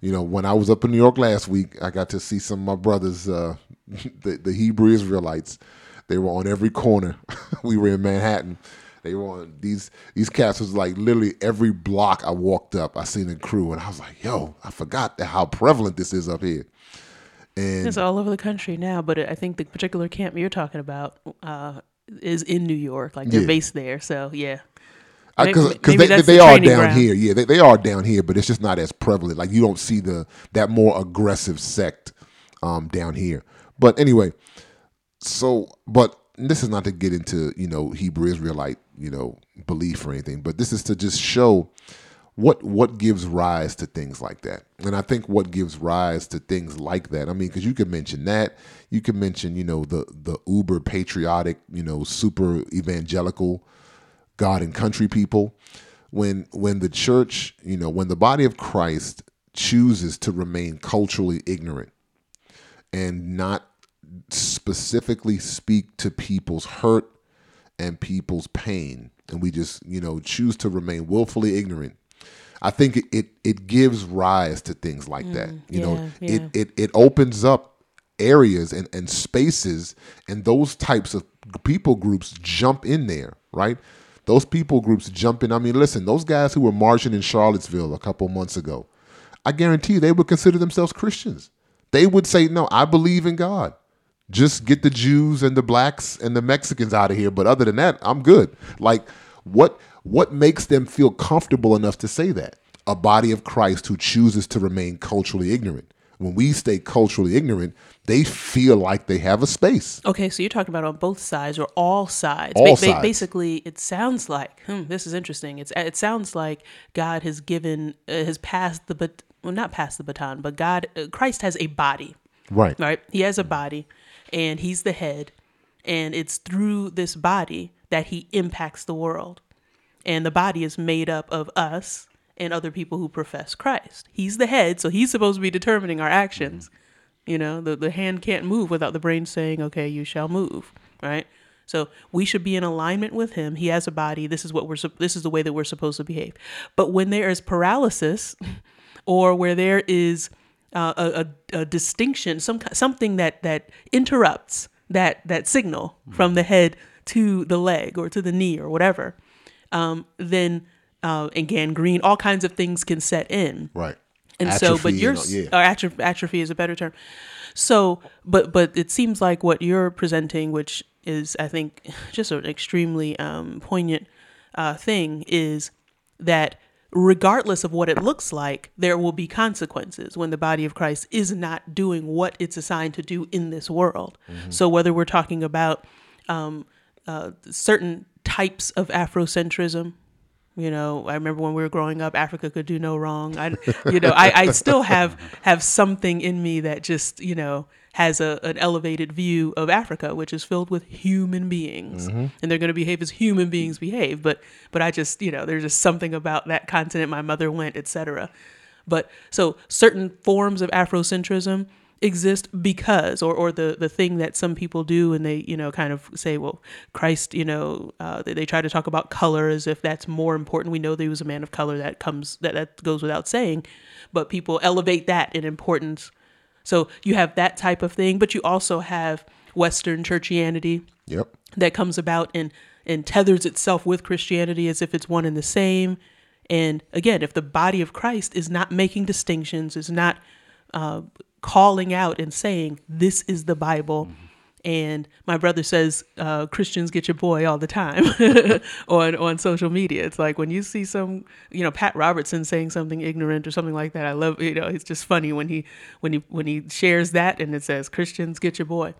You know, when I was up in New York last week, I got to see some of my brothers, uh, [LAUGHS] the, the Hebrew Israelites. They were on every corner. [LAUGHS] we were in Manhattan. They were on these these cats was like literally every block I walked up, I seen a crew, and I was like, "Yo, I forgot that how prevalent this is up here." And It's all over the country now, but I think the particular camp you're talking about uh, is in New York. Like they're Yeah. based there. So yeah. Because they, they the are down ground. here. Yeah, they, they are down here, but it's just not as prevalent. Like you don't see the that more aggressive sect um, down here. But anyway, so but this is not to get into you know Hebrew Israelite you know belief or anything, but this is to just show what what gives rise to things like that. And I think what gives rise to things like that. I mean, because you could mention that, you could mention you know the the uber patriotic, you know, super evangelical God and country people. When when the church, you know, when the body of Christ chooses to remain culturally ignorant and not specifically speak to people's hurt and people's pain, and we just, you know, choose to remain willfully ignorant, I think it it, it gives rise to things like that. You know, Mm, yeah, it, it it opens up areas and, and spaces and those types of people groups jump in there, right? Those people groups jump in. I mean, listen, those guys who were marching in Charlottesville a couple months ago, I guarantee you they would consider themselves Christians. They would say, No, I believe in God. Just get the Jews and the blacks and the Mexicans out of here. But other than that, I'm good. Like, what what makes them feel comfortable enough to say that? A body of Christ who chooses to remain culturally ignorant. When we stay culturally ignorant, they feel like they have a space. Okay, so you're talking about on both sides or all sides. All sides. Basically, it sounds like hmm, this is interesting. It's it sounds like God has given uh, has passed the but well not passed the baton, but God uh, Christ has a body, Right. right? He has a body, and he's the head, and it's through this body that he impacts the world, and the body is made up of us and other people who profess Christ. He's the head, so he's supposed to be determining our actions. You know, the, the hand can't move without the brain saying, okay, you shall move, right? So we should be in alignment with him. He has a body. This is what we're, this is the way that we're supposed to behave. But when there is paralysis [LAUGHS] or where there is uh, a, a, a distinction, some, something that, that interrupts that, that signal from the head to the leg or to the knee or whatever, um, then, uh, and gangrene, all kinds of things can set in Right. and so but your you're yeah. or atrophy, atrophy is a better term so but but it seems like what you're presenting which is i think [LAUGHS] just an extremely um, poignant uh, thing is that regardless of what it looks like there will be consequences when the body of christ is not doing what it's assigned to do in this world Mm-hmm. so whether we're talking about um, uh, certain types of afrocentrism you know, I remember when we were growing up, Africa could do no wrong. I, you know, I, I still have have something in me that just, you know, has a an elevated view of Africa, which is filled with human beings, and they're going to behave as human beings behave. But but I just, you know, there's just something about that continent. My mother went, etc. But so certain forms of Afrocentrism exist because or or the the thing that some people do and they you know kind of say well christ you know uh, they, they try to talk about color as if that's more important we know that he was a man of color that comes that that goes without saying but people elevate that in importance so you have that type of thing but you also have western churchianity Yep. that comes about and and tethers itself with Christianity as if it's one and the same. And again, if the body of Christ is not making distinctions, is not uh, calling out and saying this is the Bible, And my brother says uh, Christians get your boy all the time [LAUGHS] on on social media. It's like when you see some, you know, Pat Robertson saying something ignorant or something like that. I love, you know, it's just funny when he when he when he shares that and it says Christians get your boy.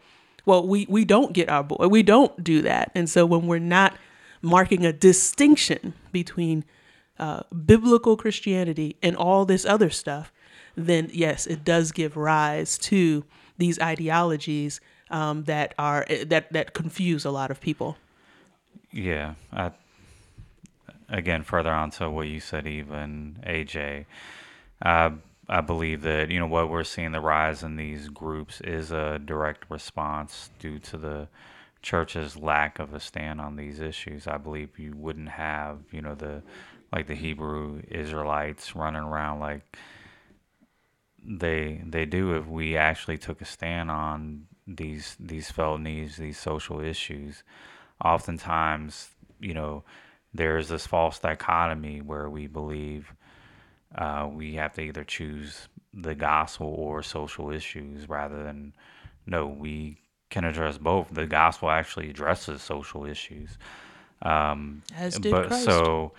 Well, we we don't get our boy. We don't do that. And so when we're not marking a distinction between uh, biblical Christianity and all this other stuff, then yes, it does give rise to these ideologies um, that are that that confuse a lot of people. Yeah. I, again, further on to what you said, even AJ, I I believe that you know what we're seeing the rise in these groups is a direct response due to the church's lack of a stand on these issues. I believe you wouldn't have you know the like the Hebrew Israelites running around like they they do if we actually took a stand on these these felt needs, these social issues. Oftentimes, you know, there's this false dichotomy where we believe uh, we have to either choose the gospel or social issues rather than no, we can address both. The gospel actually addresses social issues. Um, As did but Christ. so,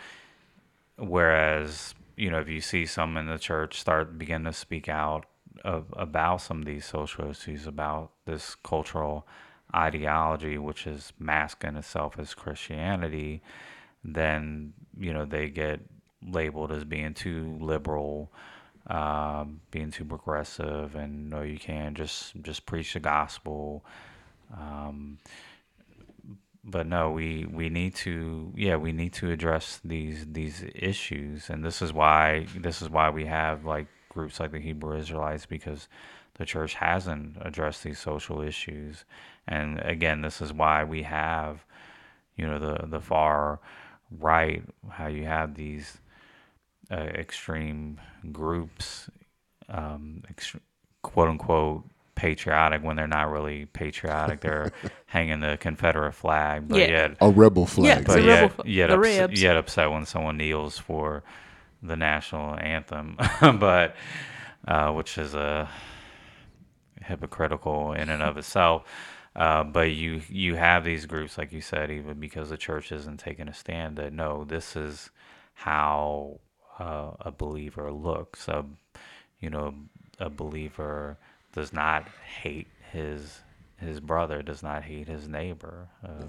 whereas you know, if you see some in the church start begin to speak out of, about some of these social issues, about this cultural ideology, which is masking itself as Christianity, then you know they get labeled as being too liberal, um, being too progressive, and no, you can't just just preach the gospel. Um, but no, we we need to yeah we need to address these these issues, and this is why this is why we have like groups like the Hebrew Israelites because the church hasn't addressed these social issues, and again, this is why we have you know the the far right how you have these uh, extreme groups, um, ext- quote unquote patriotic when they're not really patriotic. They're [LAUGHS] hanging the Confederate flag, but Yeah. yet A rebel flag. Yeah, but the yet, rebel f- yet, the upset, yet upset when someone kneels for the national anthem, [LAUGHS] but uh, which is a hypocritical in and of itself. Uh, but you you have these groups, like you said, even because the church isn't taking a stand that no, this is how uh, a believer looks. A, you know, a believer does not hate his his brother, does not hate his neighbor, uh,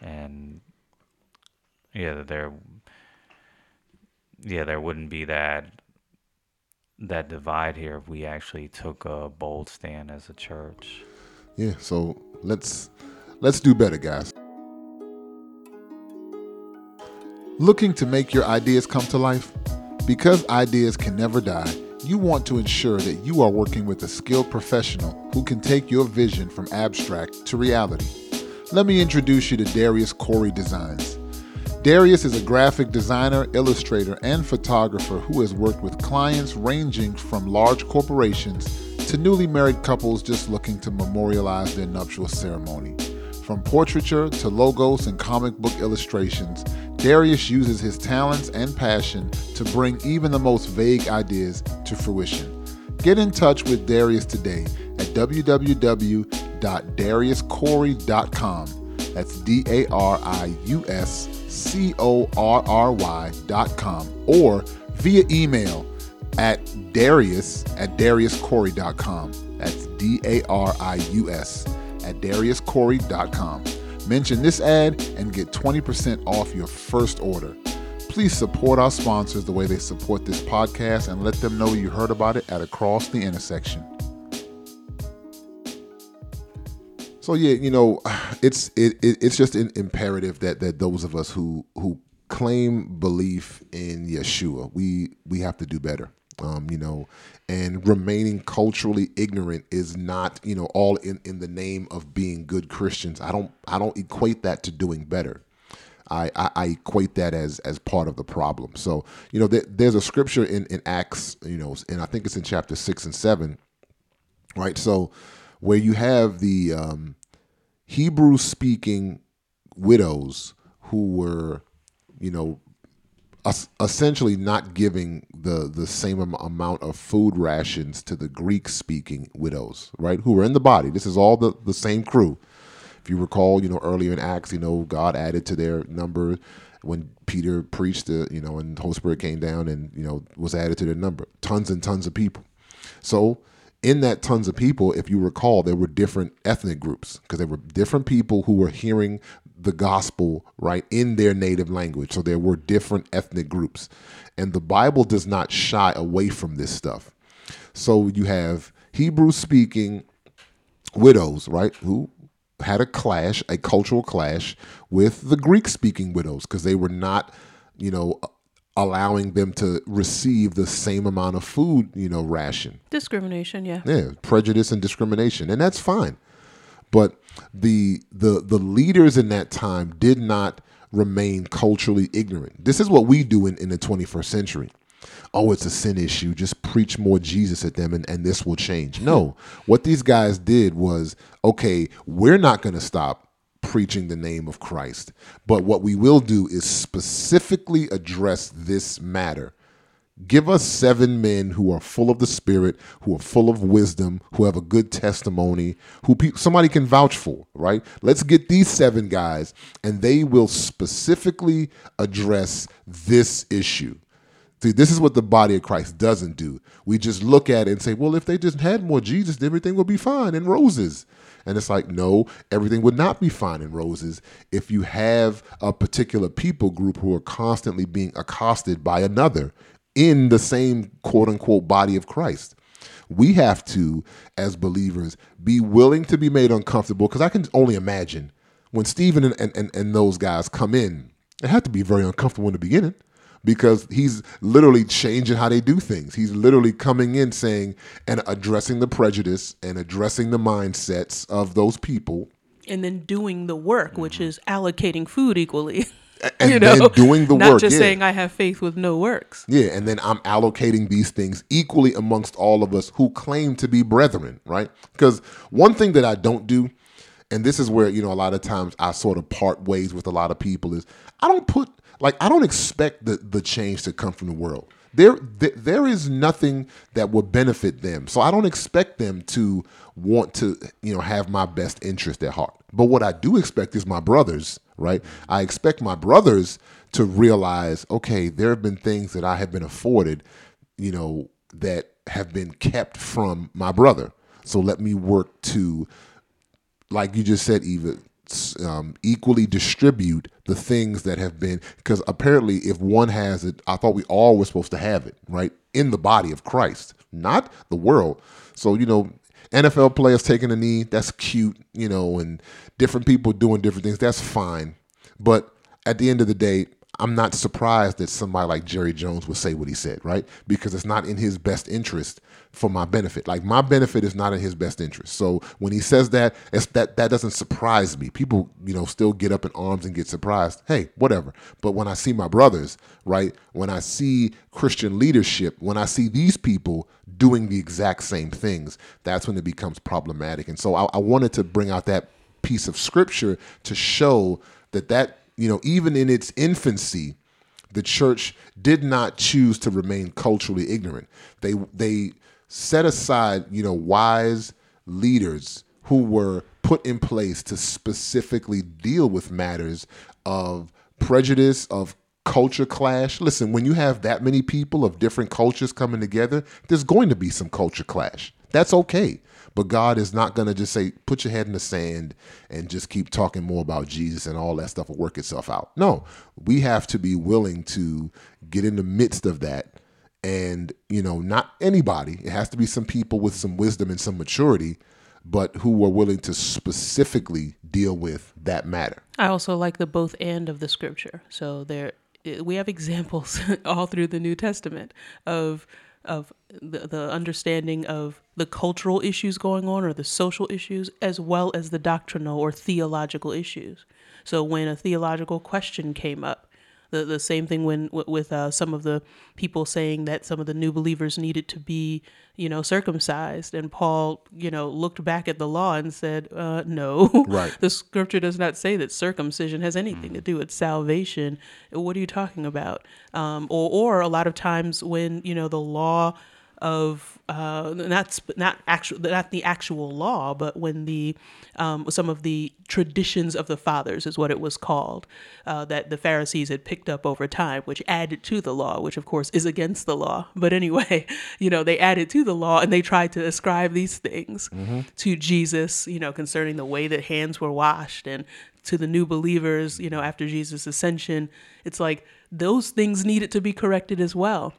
and yeah, there, yeah, there wouldn't be that that divide here if we actually took a bold stand as a church. Yeah, so let's let's do better, guys. Looking to make your ideas come to life? Because ideas can never die, you want to ensure that you are working with a skilled professional who can take your vision from abstract to reality. Let me introduce you to Darius Corey Designs. Darius is a graphic designer, illustrator, and photographer who has worked with clients ranging from large corporations to newly married couples just looking to memorialize their nuptial ceremony. From portraiture to logos and comic book illustrations, Darius uses his talents and passion to bring even the most vague ideas to fruition. Get in touch with Darius today at www.dariuscorey.com. That's D A R I U S C O R R com or via email at Darius at DariusCorey.com. That's D A R I U S at DariusCorey.com. Mention this ad and get 20% off your first order. Please support our sponsors the way they support this podcast and let them know you heard about it at Across the Intersection. So yeah, you know, it's it, it it's just an imperative that that those of us who who claim belief in Yeshua, we we have to do better. Um, you know, and remaining culturally ignorant is not, you know, all in in the name of being good Christians. I don't I don't equate that to doing better. I, I, equate that as as part of the problem. So you know, there, there's a scripture in in Acts, you know, and I think it's in chapter six and seven, right? So where you have the um, Hebrew speaking widows who were, you know, essentially not giving the the same amount of food rations to the Greek speaking widows, right? Who were in the body. This is all the the same crew. If you recall, you know, earlier in Acts, you know, God added to their number when Peter preached, the, you know, and the Holy Spirit came down and, you know, was added to their number. Tons and tons of people. So in that tons of people, if you recall, there were different ethnic groups because there were different people who were hearing the gospel right in their native language. So there were different ethnic groups. And the Bible does not shy away from this stuff. So you have Hebrew speaking widows, right, who had a clash, a cultural clash with the Greek speaking widows because they were not, you know, allowing them to receive the same amount of food, you know, ration. Discrimination, yeah. Yeah, prejudice and discrimination, and that's fine. But the the the leaders in that time did not remain culturally ignorant. This is what we do in, in the 21st century. Oh, it's a sin issue. Just preach more Jesus at them and, and this will change. No. [LAUGHS] what these guys did was, okay, we're not going to stop preaching the name of Christ. But what we will do is specifically address this matter. Give us seven men who are full of the Spirit, who are full of wisdom, who have a good testimony, who pe- somebody can vouch for, right? Let's get these seven guys, and they will specifically address this issue. See, this is what the body of Christ doesn't do. We just look at it and say, well, if they just had more Jesus, everything would be fine and roses. And it's like, no, everything would not be fine in roses if you have a particular people group who are constantly being accosted by another in the same quote unquote body of Christ. We have to, as believers, be willing to be made uncomfortable because I can only imagine when Stephen and, and, and those guys come in, it had to be very uncomfortable in the beginning because he's literally changing how they do things. He's literally coming in saying and addressing the prejudice and addressing the mindsets of those people And then doing the work, which mm-hmm. is allocating food equally. [LAUGHS] and you know, then doing the not work. just yeah. saying I have faith with no works. Yeah, and then I'm allocating these things equally amongst all of us who claim to be brethren, right? Because one thing that I don't do, and this is where, you know, a lot of times I sort of part ways with a lot of people is I don't put like I don't expect the the change to come from the world. There, th- there is nothing that will benefit them. So I don't expect them to want to, you know, have my best interest at heart. But what I do expect is my brothers, right? I expect my brothers to realize, okay, there have been things that I have been afforded, you know, that have been kept from my brother. So let me work to like you just said, Eva, um, equally distribute the things that have been because apparently, if one has it, I thought we all were supposed to have it, right, in the body of Christ, not the world. So you know, NFL players taking a knee, that's cute, you know, and different people doing different things, that's fine. But at the end of the day, I'm not surprised that somebody like Jerry Jones would say what he said, right? Because it's not in his best interest for my benefit. Like my benefit is not in his best interest. So when he says that, that that doesn't surprise me. People, you know, still get up in arms and get surprised. Hey, whatever. But when I see my brothers, right? When I see Christian leadership, when I see these people doing the exact same things, that's when it becomes problematic. And so I, I wanted to bring out that piece of scripture to show that that you know even in its infancy the church did not choose to remain culturally ignorant. They they set aside you know wise leaders who were put in place to specifically deal with matters of prejudice of culture clash. Listen when you have that many people of different cultures coming together there's going to be some culture clash. That's okay but God is not going to just say, put your head in the sand and just keep talking more about Jesus and all that stuff will work itself out. No, we have to be willing to get in the midst of that. And, you know, not anybody, it has to be some people with some wisdom and some maturity, but who are willing to specifically deal with that matter. I also like the both and of the scripture. So there, we have examples [LAUGHS] all through the New Testament of of the, the understanding of the cultural issues going on or the social issues as well as the doctrinal or theological issues. So when a theological question came up, The the same thing when with uh, some of the people saying that some of the new believers needed to be, you know, circumcised, and Paul, you know, looked back at the law and said, uh, "No, [LAUGHS] Right. the scripture does not say that circumcision has anything to do with salvation. What are you talking about?" Um, or or a lot of times when you know the law of uh, not not actual not the actual law, but when the um, some of the traditions of the fathers is what it was called uh, that the Pharisees had picked up over time, which added to the law, which of course is against the law. [LAUGHS] But anyway, [LAUGHS] you know they added to the law and they tried to ascribe these things to Jesus, you know, concerning the way that hands were washed and to the new believers, you know, after Jesus' ascension. It's like those things needed to be corrected as well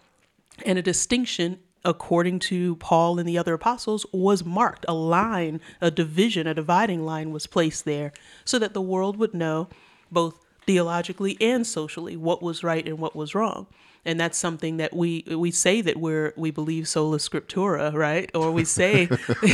and a distinction according to paul and the other apostles was marked. A line a division a dividing line was placed there so that the world would know both theologically and socially what was right and what was wrong and that's something that we we say that we're we believe sola scriptura right or we say [LAUGHS]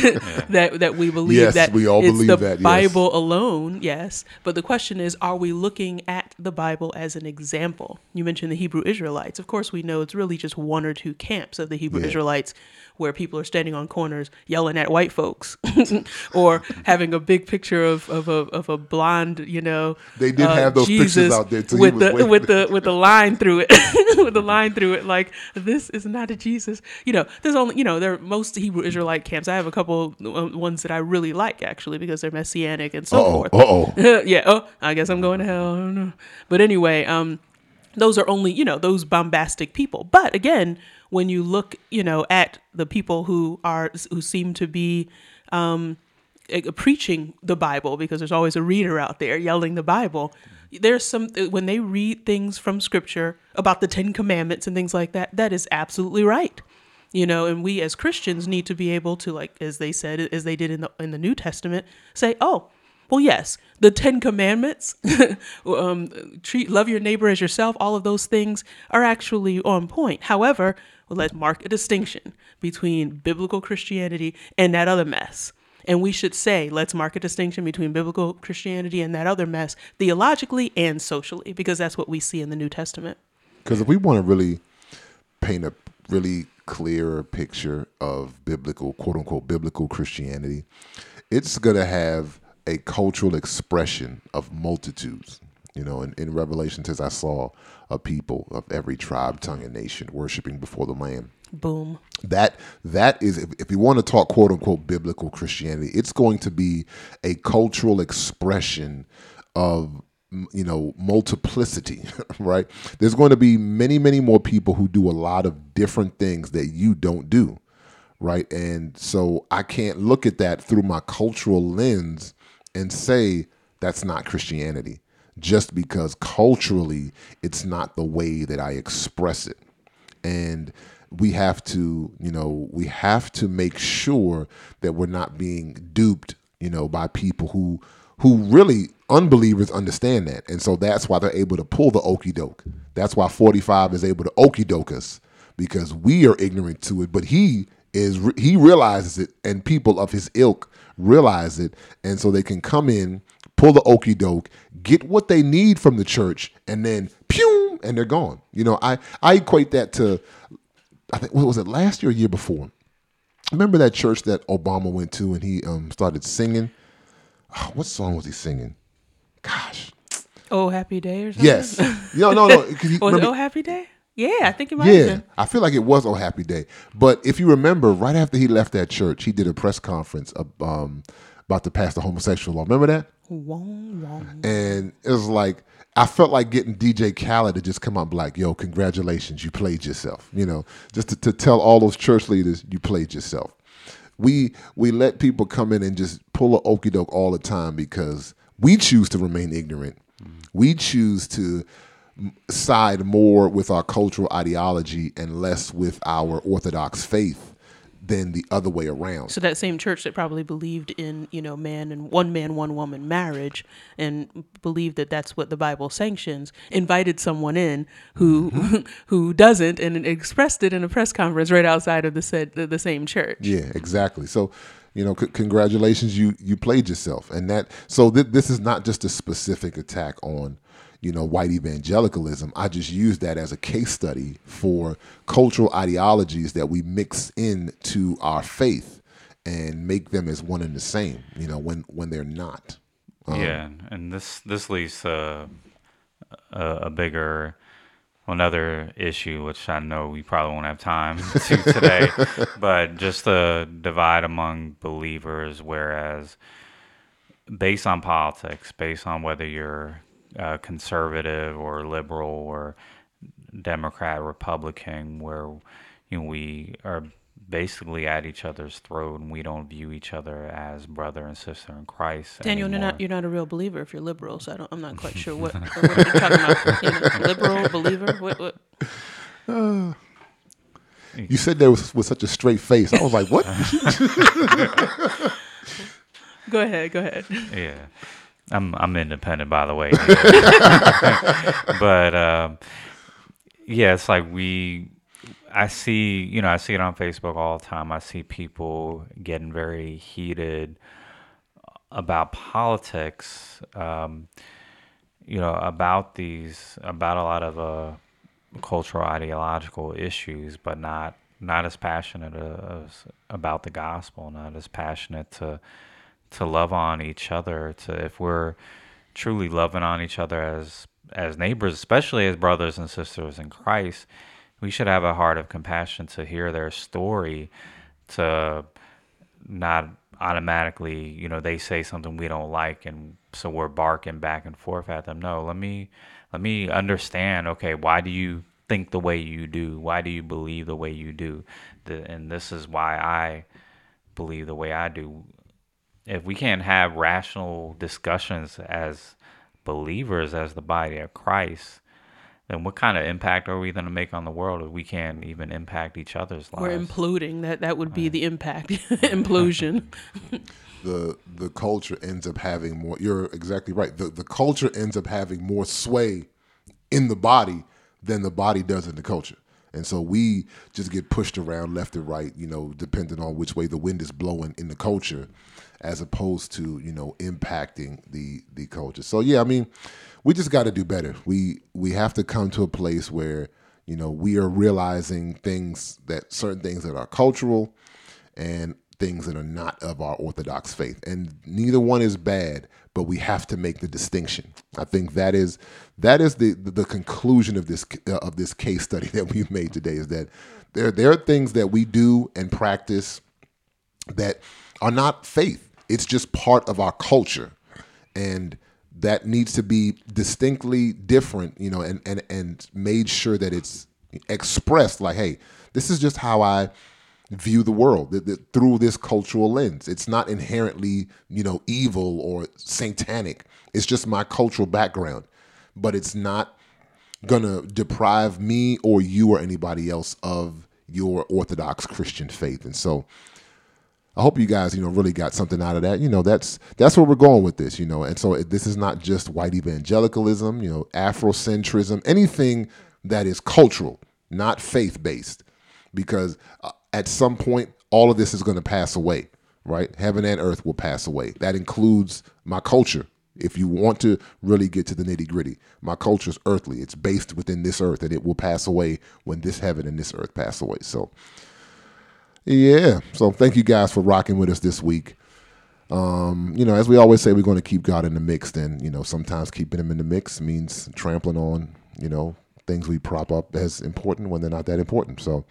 that that we believe Yes, that we all it's believe the that, yes. bible alone yes but the question is are we looking at the bible as an example you mentioned the hebrew israelites of course we know it's really just one or two camps of the hebrew Yeah. israelites where people are standing on corners yelling at white folks [LAUGHS] or having a big picture of, of, a, of a blonde you know uh, They did have those pictures out there, too. With the with the with the line through it [LAUGHS] with the line through it like this is not a jesus you know there's only you know there are most hebrew israelite camps i have a couple uh, ones that i really like actually because they're messianic and so Uh oh. forth oh. [LAUGHS] yeah. Oh, I guess I'm going to hell. I don't know. But anyway, um, those are only you know those bombastic people. But again, when you look you know at the people who are who seem to be um, eh, preaching the Bible, because there's always a reader out there yelling the Bible. There's some when they read things from Scripture about the Ten Commandments and things like that. That is absolutely right you know and we as christians need to be able to like as they said as they did in the in the new testament say oh well yes the 10 commandments [LAUGHS] um, treat love your neighbor as yourself all of those things are actually on point however let's mark a distinction between biblical christianity and that other mess and we should say let's mark a distinction between biblical christianity and that other mess theologically and socially because that's what we see in the new testament Because if we want to really paint a really clear picture of biblical, quote unquote, biblical Christianity, it's going to have a cultural expression of multitudes. You know, in, in Revelation, says, I saw a people of every tribe, tongue, and nation worshiping before the Lamb boom. That that is if, if you want to talk quote unquote biblical christianity it's going to be a cultural expression of you know multiplicity [LAUGHS] right? There's going to be many many more people who do a lot of different things that you don't do right? And so i can't look at that through my cultural lens and say that's not christianity just because culturally it's not the way that i express it. And we have to you know we have to make sure that we're not being duped you know by people who who really unbelievers understand that. And so that's why they're able to pull the okey doke that's why 45 is able to okey doke us because we are ignorant to it but he is he realizes it and people of his ilk realize it. And so they can come in pull the okey doke get what they need from the church and then pew and they're gone. You know i i equate that to I think what was it last year or year before? Remember that church that Obama went to and he um started singing? Oh, what song was he singing? Gosh. oh happy day or something Yes. no, no, no. he- [LAUGHS] Was it remember- Oh Happy Day? Yeah, I think it might have yeah, been. I feel like it was Oh Happy Day. But if you remember, right after he left that church, he did a press conference um, about to pass the homosexual law. Remember that? Wong, wong. And it was like I felt like getting DJ Khaled to just come out and be like, "Yo, congratulations, you played yourself." You know, just to, to tell all those church leaders you played yourself. We we let people come in and just pull a okey doke all the time because we choose to remain ignorant. Mm-hmm. We choose to side more with our cultural ideology and less with our orthodox faith than the other way around. So that same church that probably believed in, you know, man and one man, one woman marriage and believed that that's what the Bible sanctions, invited someone in who Mm-hmm. [LAUGHS] who doesn't and expressed it in a press conference right outside of the said the, the same church. Yeah, exactly. So, you know, c- congratulations, you you played yourself, and that. So th- this is not just a specific attack on, you know, white evangelicalism. I just use that as a case study for cultural ideologies that we mix into our faith and make them as one and the same, you know, when when they're not. Um, yeah, and this this leads to a, a bigger another issue, which I know we probably won't have time [LAUGHS] to today, [LAUGHS] but just the divide among believers. Whereas, based on politics, based on whether you're uh, conservative or liberal or Democrat, Republican, where you know we are basically at each other's throat and we don't view each other as brother and sister in Christ. Daniel, anymore. you're not you're not a real believer if you're liberal. So I don't, I'm not quite sure what, [LAUGHS] what you're talking about. You know, liberal believer. What, what? [SIGHS] You said that with, with such a straight face. I was like, what? [LAUGHS] Go ahead. Go ahead. [LAUGHS] Yeah. I'm I'm independent by the way. [LAUGHS] [LAUGHS] but um, yeah, it's like we I see, you know, I see it on Facebook all the time. I see people getting very heated about politics, um, you know, about these, about a lot of uh, cultural ideological issues, but not not as passionate as about the gospel, not as passionate to to love on each other. To if we're truly loving on each other as as neighbors, especially as brothers and sisters in Christ, we should have a heart of compassion to hear their story, to not automatically, you know, they say something we don't like and so we're barking back and forth at them. No, let me let me understand, okay, why do you think the way you do? Why do you believe the way you do? The, and this is why I believe the way I do. If we can't have rational discussions as believers, as the body of Christ, then what kind of impact are we going to make on the world if we can't even impact each other's lives? We're imploding. That that would be the impact. [LAUGHS] Implosion. [LAUGHS] the the culture ends up having more you're exactly right. The the culture ends up having more sway in the body than the body does in the culture. And so we just get pushed around left and right, you know, depending on which way the wind is blowing in the culture, as opposed to, you know, impacting the the culture. So yeah, I mean, we just got to do better. We we have to come to a place where you know we are realizing things that certain things that are cultural and things that are not of our orthodox faith and neither one is bad but we have to make the distinction i think that is that is the the conclusion of this of this case study [LAUGHS] that we've made today is that there there are things that we do and practice that are not faith it's just part of our culture and that needs to be distinctly different, you know, and and and made sure that it's expressed like, hey, this is just how I view the world th- th- through this cultural lens. It's not inherently, you know, evil or satanic. It's just my cultural background, but it's not gonna deprive me or you or anybody else of your orthodox Christian faith. And so, I hope you guys, you know, really got something out of that. You know, that's that's where we're going with this. You know, and so this is not just white evangelicalism. You know, Afrocentrism, anything that is cultural, not faith based, because uh, at some point all of this is going to pass away. Right, heaven and earth will pass away. That includes my culture. If you want to really get to the nitty gritty, my culture is earthly. It's based within this earth, and it will pass away when this heaven and this earth pass away. So yeah. So thank you guys for rocking with us this week. Um, you know, as we always say, we're going to keep God in the mix. And you know, sometimes keeping him in the mix means trampling on, you know, things we prop up as important when they're not that important. So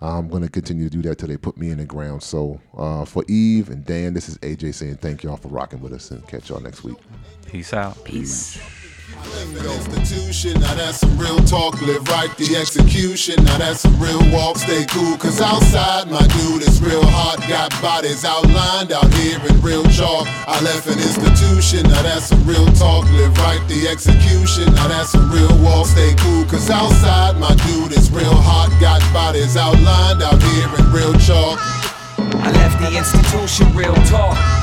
I'm going to continue to do that till they put me in the ground. So uh, for Eve and Dan, this is AJ saying thank y'all for rocking with us and catch y'all next week. Peace out. Peace. I left the institution, now that's some real talk. Live right the execution, now that's some real walk. Stay cool, cause outside, my dude, it's real hot. Got bodies outlined out here in real chalk. I left an institution, now that's some real talk. Live right the execution, now that's some real walk. Stay cool, cause outside, my dude, it's real hot. Got bodies outlined out here in real chalk. I left the institution, real talk.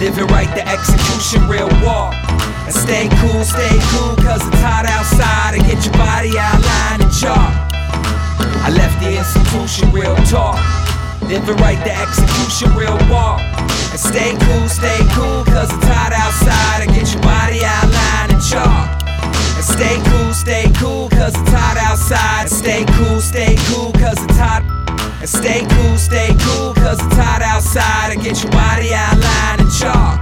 Living right, the execution, real walk. And stay cool, stay cool, cause it's hot outside. And get your body outlined and chalk. I left the institution, real talk. Living right, the execution, real walk. And stay cool, stay cool, cause it's hot outside. And get your body outlined and chalk. Stay cool, stay cool, cause it's hot outside. Stay cool, stay cool, cause it's hot. And stay cool, stay cool, cause it's hot outside. And get your body outline and chalk.